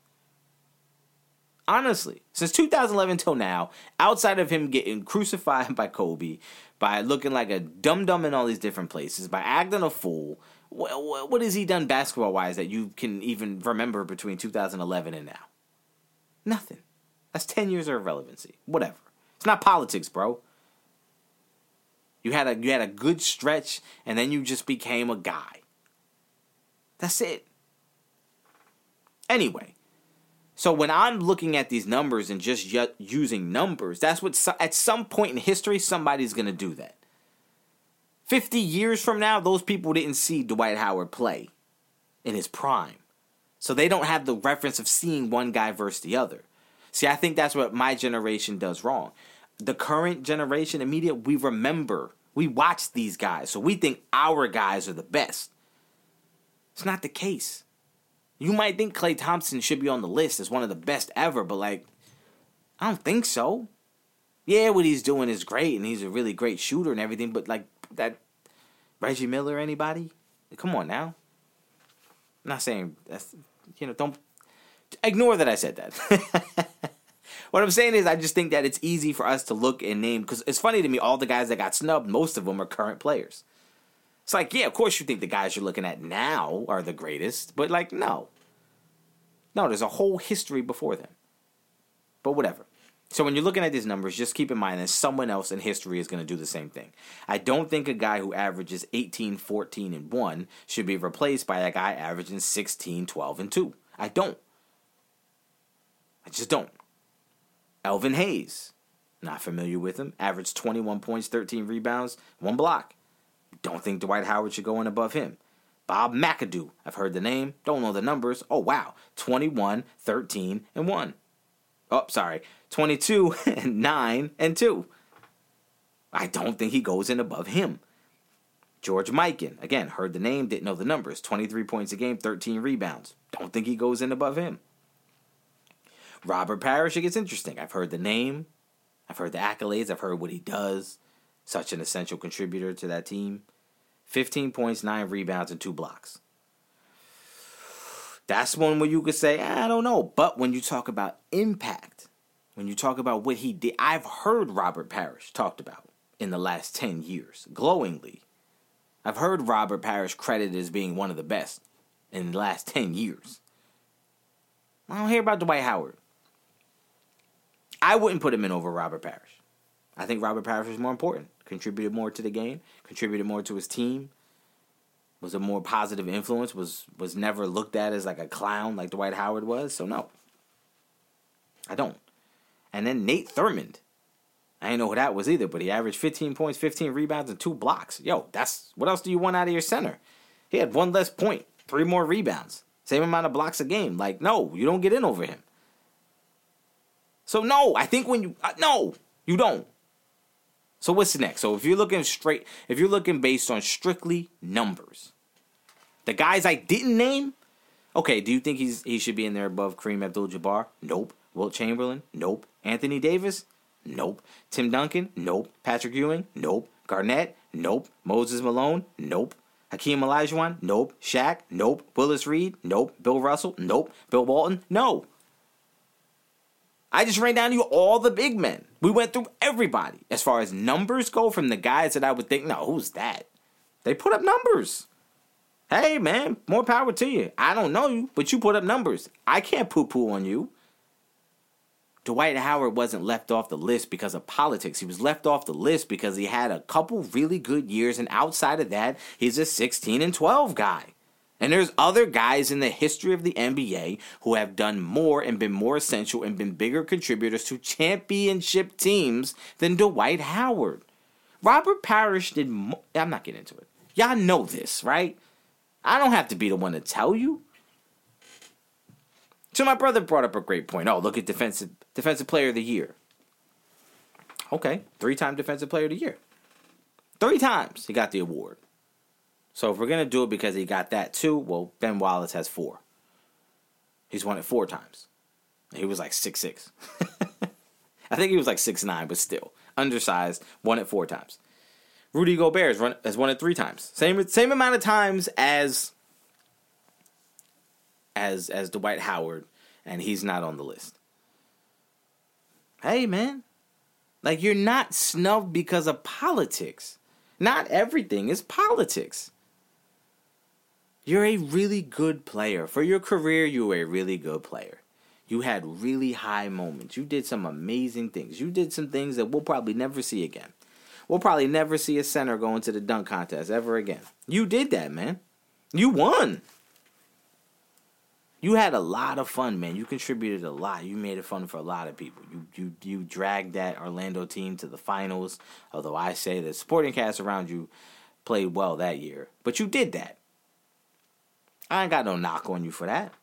Honestly, since 2011 till now, outside of him getting crucified by Kobe, by looking like a dum dum in all these different places, by acting a fool, what, what has he done basketball wise that you can even remember between 2011 and now? Nothing. That's 10 years of irrelevancy. Whatever. It's not politics, bro. You had a you had a good stretch and then you just became a guy. That's it. Anyway, so when I'm looking at these numbers and just using numbers, that's what at some point in history somebody's going to do that. 50 years from now, those people didn't see Dwight Howard play in his prime. So they don't have the reference of seeing one guy versus the other. See, I think that's what my generation does wrong. The current generation, immediate, we remember, we watch these guys, so we think our guys are the best. It's not the case. You might think Klay Thompson should be on the list as one of the best ever, but like, I don't think so. Yeah, what he's doing is great, and he's a really great shooter and everything. But like that, Reggie Miller, anybody? Come on now. I'm not saying that's you know don't ignore that I said that. what I'm saying is I just think that it's easy for us to look and name because it's funny to me all the guys that got snubbed, most of them are current players. It's like, yeah, of course you think the guys you're looking at now are the greatest, but like, no. No, there's a whole history before them. But whatever. So when you're looking at these numbers, just keep in mind that someone else in history is going to do the same thing. I don't think a guy who averages 18, 14, and 1 should be replaced by a guy averaging 16, 12, and 2. I don't. I just don't. Elvin Hayes, not familiar with him, averaged 21 points, 13 rebounds, one block. Don't think Dwight Howard should go in above him. Bob McAdoo, I've heard the name, don't know the numbers. Oh, wow. 21, 13, and 1. Oh, sorry. 22, and 9, and 2. I don't think he goes in above him. George Mikan, again, heard the name, didn't know the numbers. 23 points a game, 13 rebounds. Don't think he goes in above him. Robert Parish, it gets interesting. I've heard the name, I've heard the accolades, I've heard what he does. Such an essential contributor to that team. 15 points, 9 rebounds, and 2 blocks. That's one where you could say, ah, I don't know. But when you talk about impact, when you talk about what he did, I've heard Robert Parish talked about in the last 10 years, glowingly. I've heard Robert Parish credited as being one of the best in the last 10 years. I don't hear about Dwight Howard. I wouldn't put him in over Robert Parish. I think Robert Parish is more important contributed more to the game, contributed more to his team, was a more positive influence, was was never looked at as like a clown like Dwight Howard was. So no. I don't. And then Nate Thurmond. I didn't know who that was either, but he averaged 15 points, 15 rebounds, and two blocks. Yo, that's what else do you want out of your center? He had one less point, three more rebounds, same amount of blocks a game. Like, no, you don't get in over him. So no, I think when you uh, no, you don't. So what's next? So if you're looking straight, if you're looking based on strictly numbers, the guys I didn't name, okay, do you think he's he should be in there above Kareem Abdul-Jabbar? Nope. Wilt Chamberlain? Nope. Anthony Davis? Nope. Tim Duncan? Nope. Patrick Ewing? Nope. Garnett? Nope. Moses Malone? Nope. Hakeem Olajuwon? Nope. Shaq? Nope. Willis Reed? Nope. Bill Russell? Nope. Bill Walton? No. I just ran down to you all the big men. We went through everybody. As far as numbers go, from the guys that I would think, no, who's that? They put up numbers. Hey, man, more power to you. I don't know you, but you put up numbers. I can't poo poo on you. Dwight Howard wasn't left off the list because of politics. He was left off the list because he had a couple really good years, and outside of that, he's a 16 and 12 guy. And there's other guys in the history of the NBA who have done more and been more essential and been bigger contributors to championship teams than Dwight Howard. Robert Parish did mo- I'm not getting into it. Y'all know this, right? I don't have to be the one to tell you. So my brother brought up a great point. Oh, look at defensive defensive player of the year. Okay, three-time defensive player of the year. Three times he got the award. So if we're gonna do it because he got that too, well, Ben Wallace has four. He's won it four times. He was like six six. I think he was like six nine, but still undersized. Won it four times. Rudy Gobert has, run, has won it three times. Same same amount of times as as as Dwight Howard, and he's not on the list. Hey man, like you're not snubbed because of politics. Not everything is politics. You're a really good player. For your career, you were a really good player. You had really high moments. You did some amazing things. You did some things that we'll probably never see again. We'll probably never see a center go into the dunk contest ever again. You did that, man. You won. You had a lot of fun, man. You contributed a lot. You made it fun for a lot of people. You you you dragged that Orlando team to the finals. Although I say the supporting cast around you played well that year, but you did that. I ain't got no knock on you for that.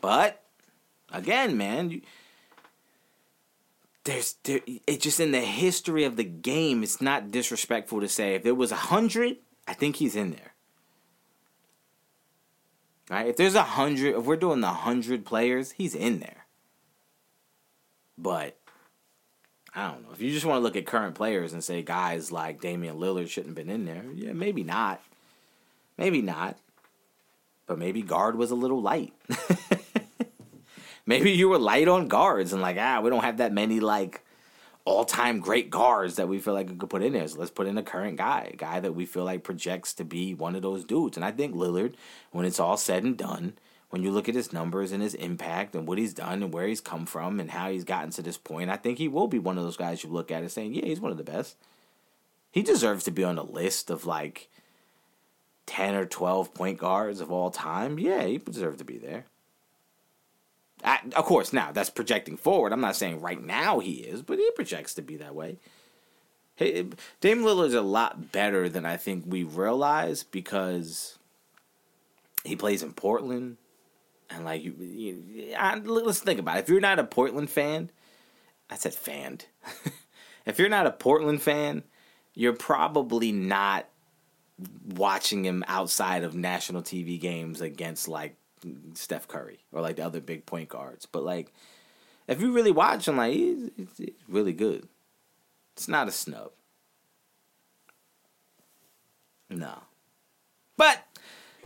But again, man, you, there's there, it's just in the history of the game. It's not disrespectful to say if there was a hundred, I think he's in there. Right? If there's a hundred, if we're doing the hundred players, he's in there. But I don't know. If you just want to look at current players and say guys like Damian Lillard shouldn't have been in there, yeah, maybe not. Maybe not. But maybe guard was a little light. maybe you were light on guards and like, ah, we don't have that many like all time great guards that we feel like we could put in there. So let's put in a current guy, a guy that we feel like projects to be one of those dudes. And I think Lillard, when it's all said and done, when you look at his numbers and his impact and what he's done and where he's come from and how he's gotten to this point, I think he will be one of those guys you look at and saying, yeah, he's one of the best. He deserves to be on a list of like 10 or 12 point guards of all time. Yeah, he deserves to be there. I, of course, now that's projecting forward. I'm not saying right now he is, but he projects to be that way. Hey, eh, Dame Lillard's a lot better than I think we realize because he plays in Portland, and like you, you I, let's think about it. If you're not a Portland fan, I said fan. if you're not a Portland fan, you're probably not watching him outside of national TV games against like Steph Curry or like the other big point guards. But like, if you really watch him, like he's, he's really good. It's not a snub. No. But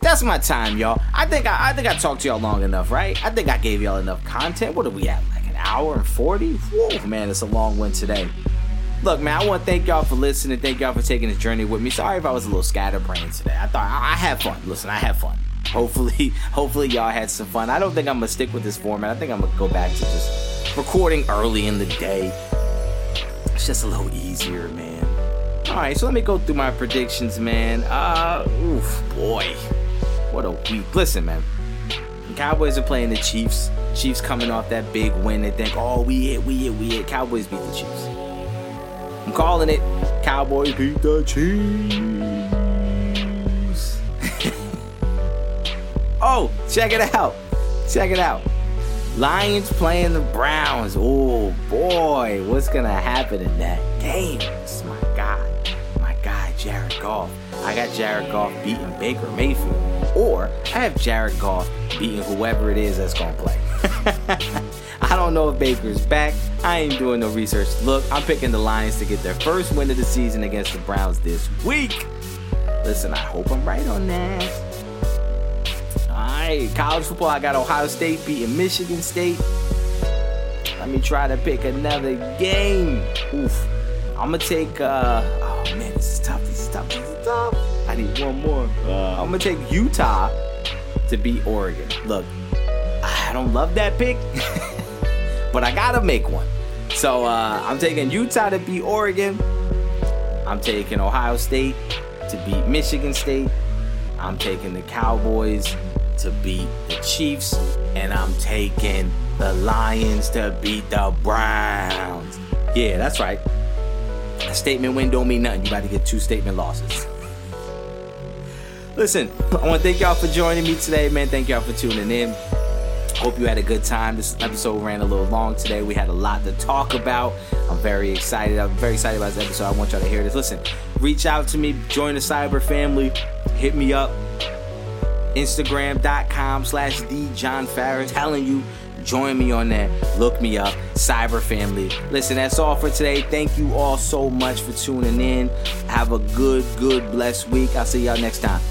that's my time, y'all. I think I, I think I talked to y'all long enough, right? I think I gave y'all enough content. What are we at? Like an hour and forty? Whoa, man, it's a long one today. Look, man, I want to thank y'all for listening. Thank y'all for taking this journey with me. Sorry if I was a little scatterbrained today. I thought I, I had fun. Listen, I had fun. Hopefully, hopefully y'all had some fun. I don't think I'm gonna stick with this format. I think I'm gonna go back to just recording early in the day. It's just a little easier, man. All right, so let me go through my predictions, man. Uh, oof, boy, what a week. Listen, man. Cowboys are playing the Chiefs. Chiefs coming off that big win. They think, oh, we hit, we hit, we hit. Cowboys beat the Chiefs. I'm calling it. Cowboys beat the Chiefs. Oh, check it out. Check it out. Lions playing the Browns. Oh boy, what's gonna happen in that game? It's my guy, my guy Jared Goff. I got Jared Goff beating Baker Mayfield, or I have Jared Goff beating whoever it is that's gonna play. I don't know if Baker's back. I ain't doing no research. Look, I'm picking the Lions to get their first win of the season against the Browns this week. Listen, I hope I'm right on that. All right, college football, I got Ohio State beating Michigan State. Let me try to pick another game. Oof. I'm gonna take. uh Oh man, this is tough. This is tough. This is tough. I need one more. Uh, I'm gonna take Utah to beat Oregon. Look, I don't love that pick, but I gotta make one. So uh, I'm taking Utah to beat Oregon. I'm taking Ohio State to beat Michigan State. I'm taking the Cowboys to beat the Chiefs, and I'm taking the Lions to beat the Browns. Yeah, that's right. A statement win don't mean nothing. You about to get two statement losses. Listen, I want to thank y'all for joining me today, man. Thank y'all for tuning in. Hope you had a good time. This episode ran a little long today. We had a lot to talk about. I'm very excited. I'm very excited about this episode. I want y'all to hear this. Listen, reach out to me, join the cyber family, hit me up. Instagram.com slash the John Farris. Telling you, join me on that. Look me up, Cyber Family. Listen, that's all for today. Thank you all so much for tuning in. Have a good, good, blessed week. I'll see y'all next time.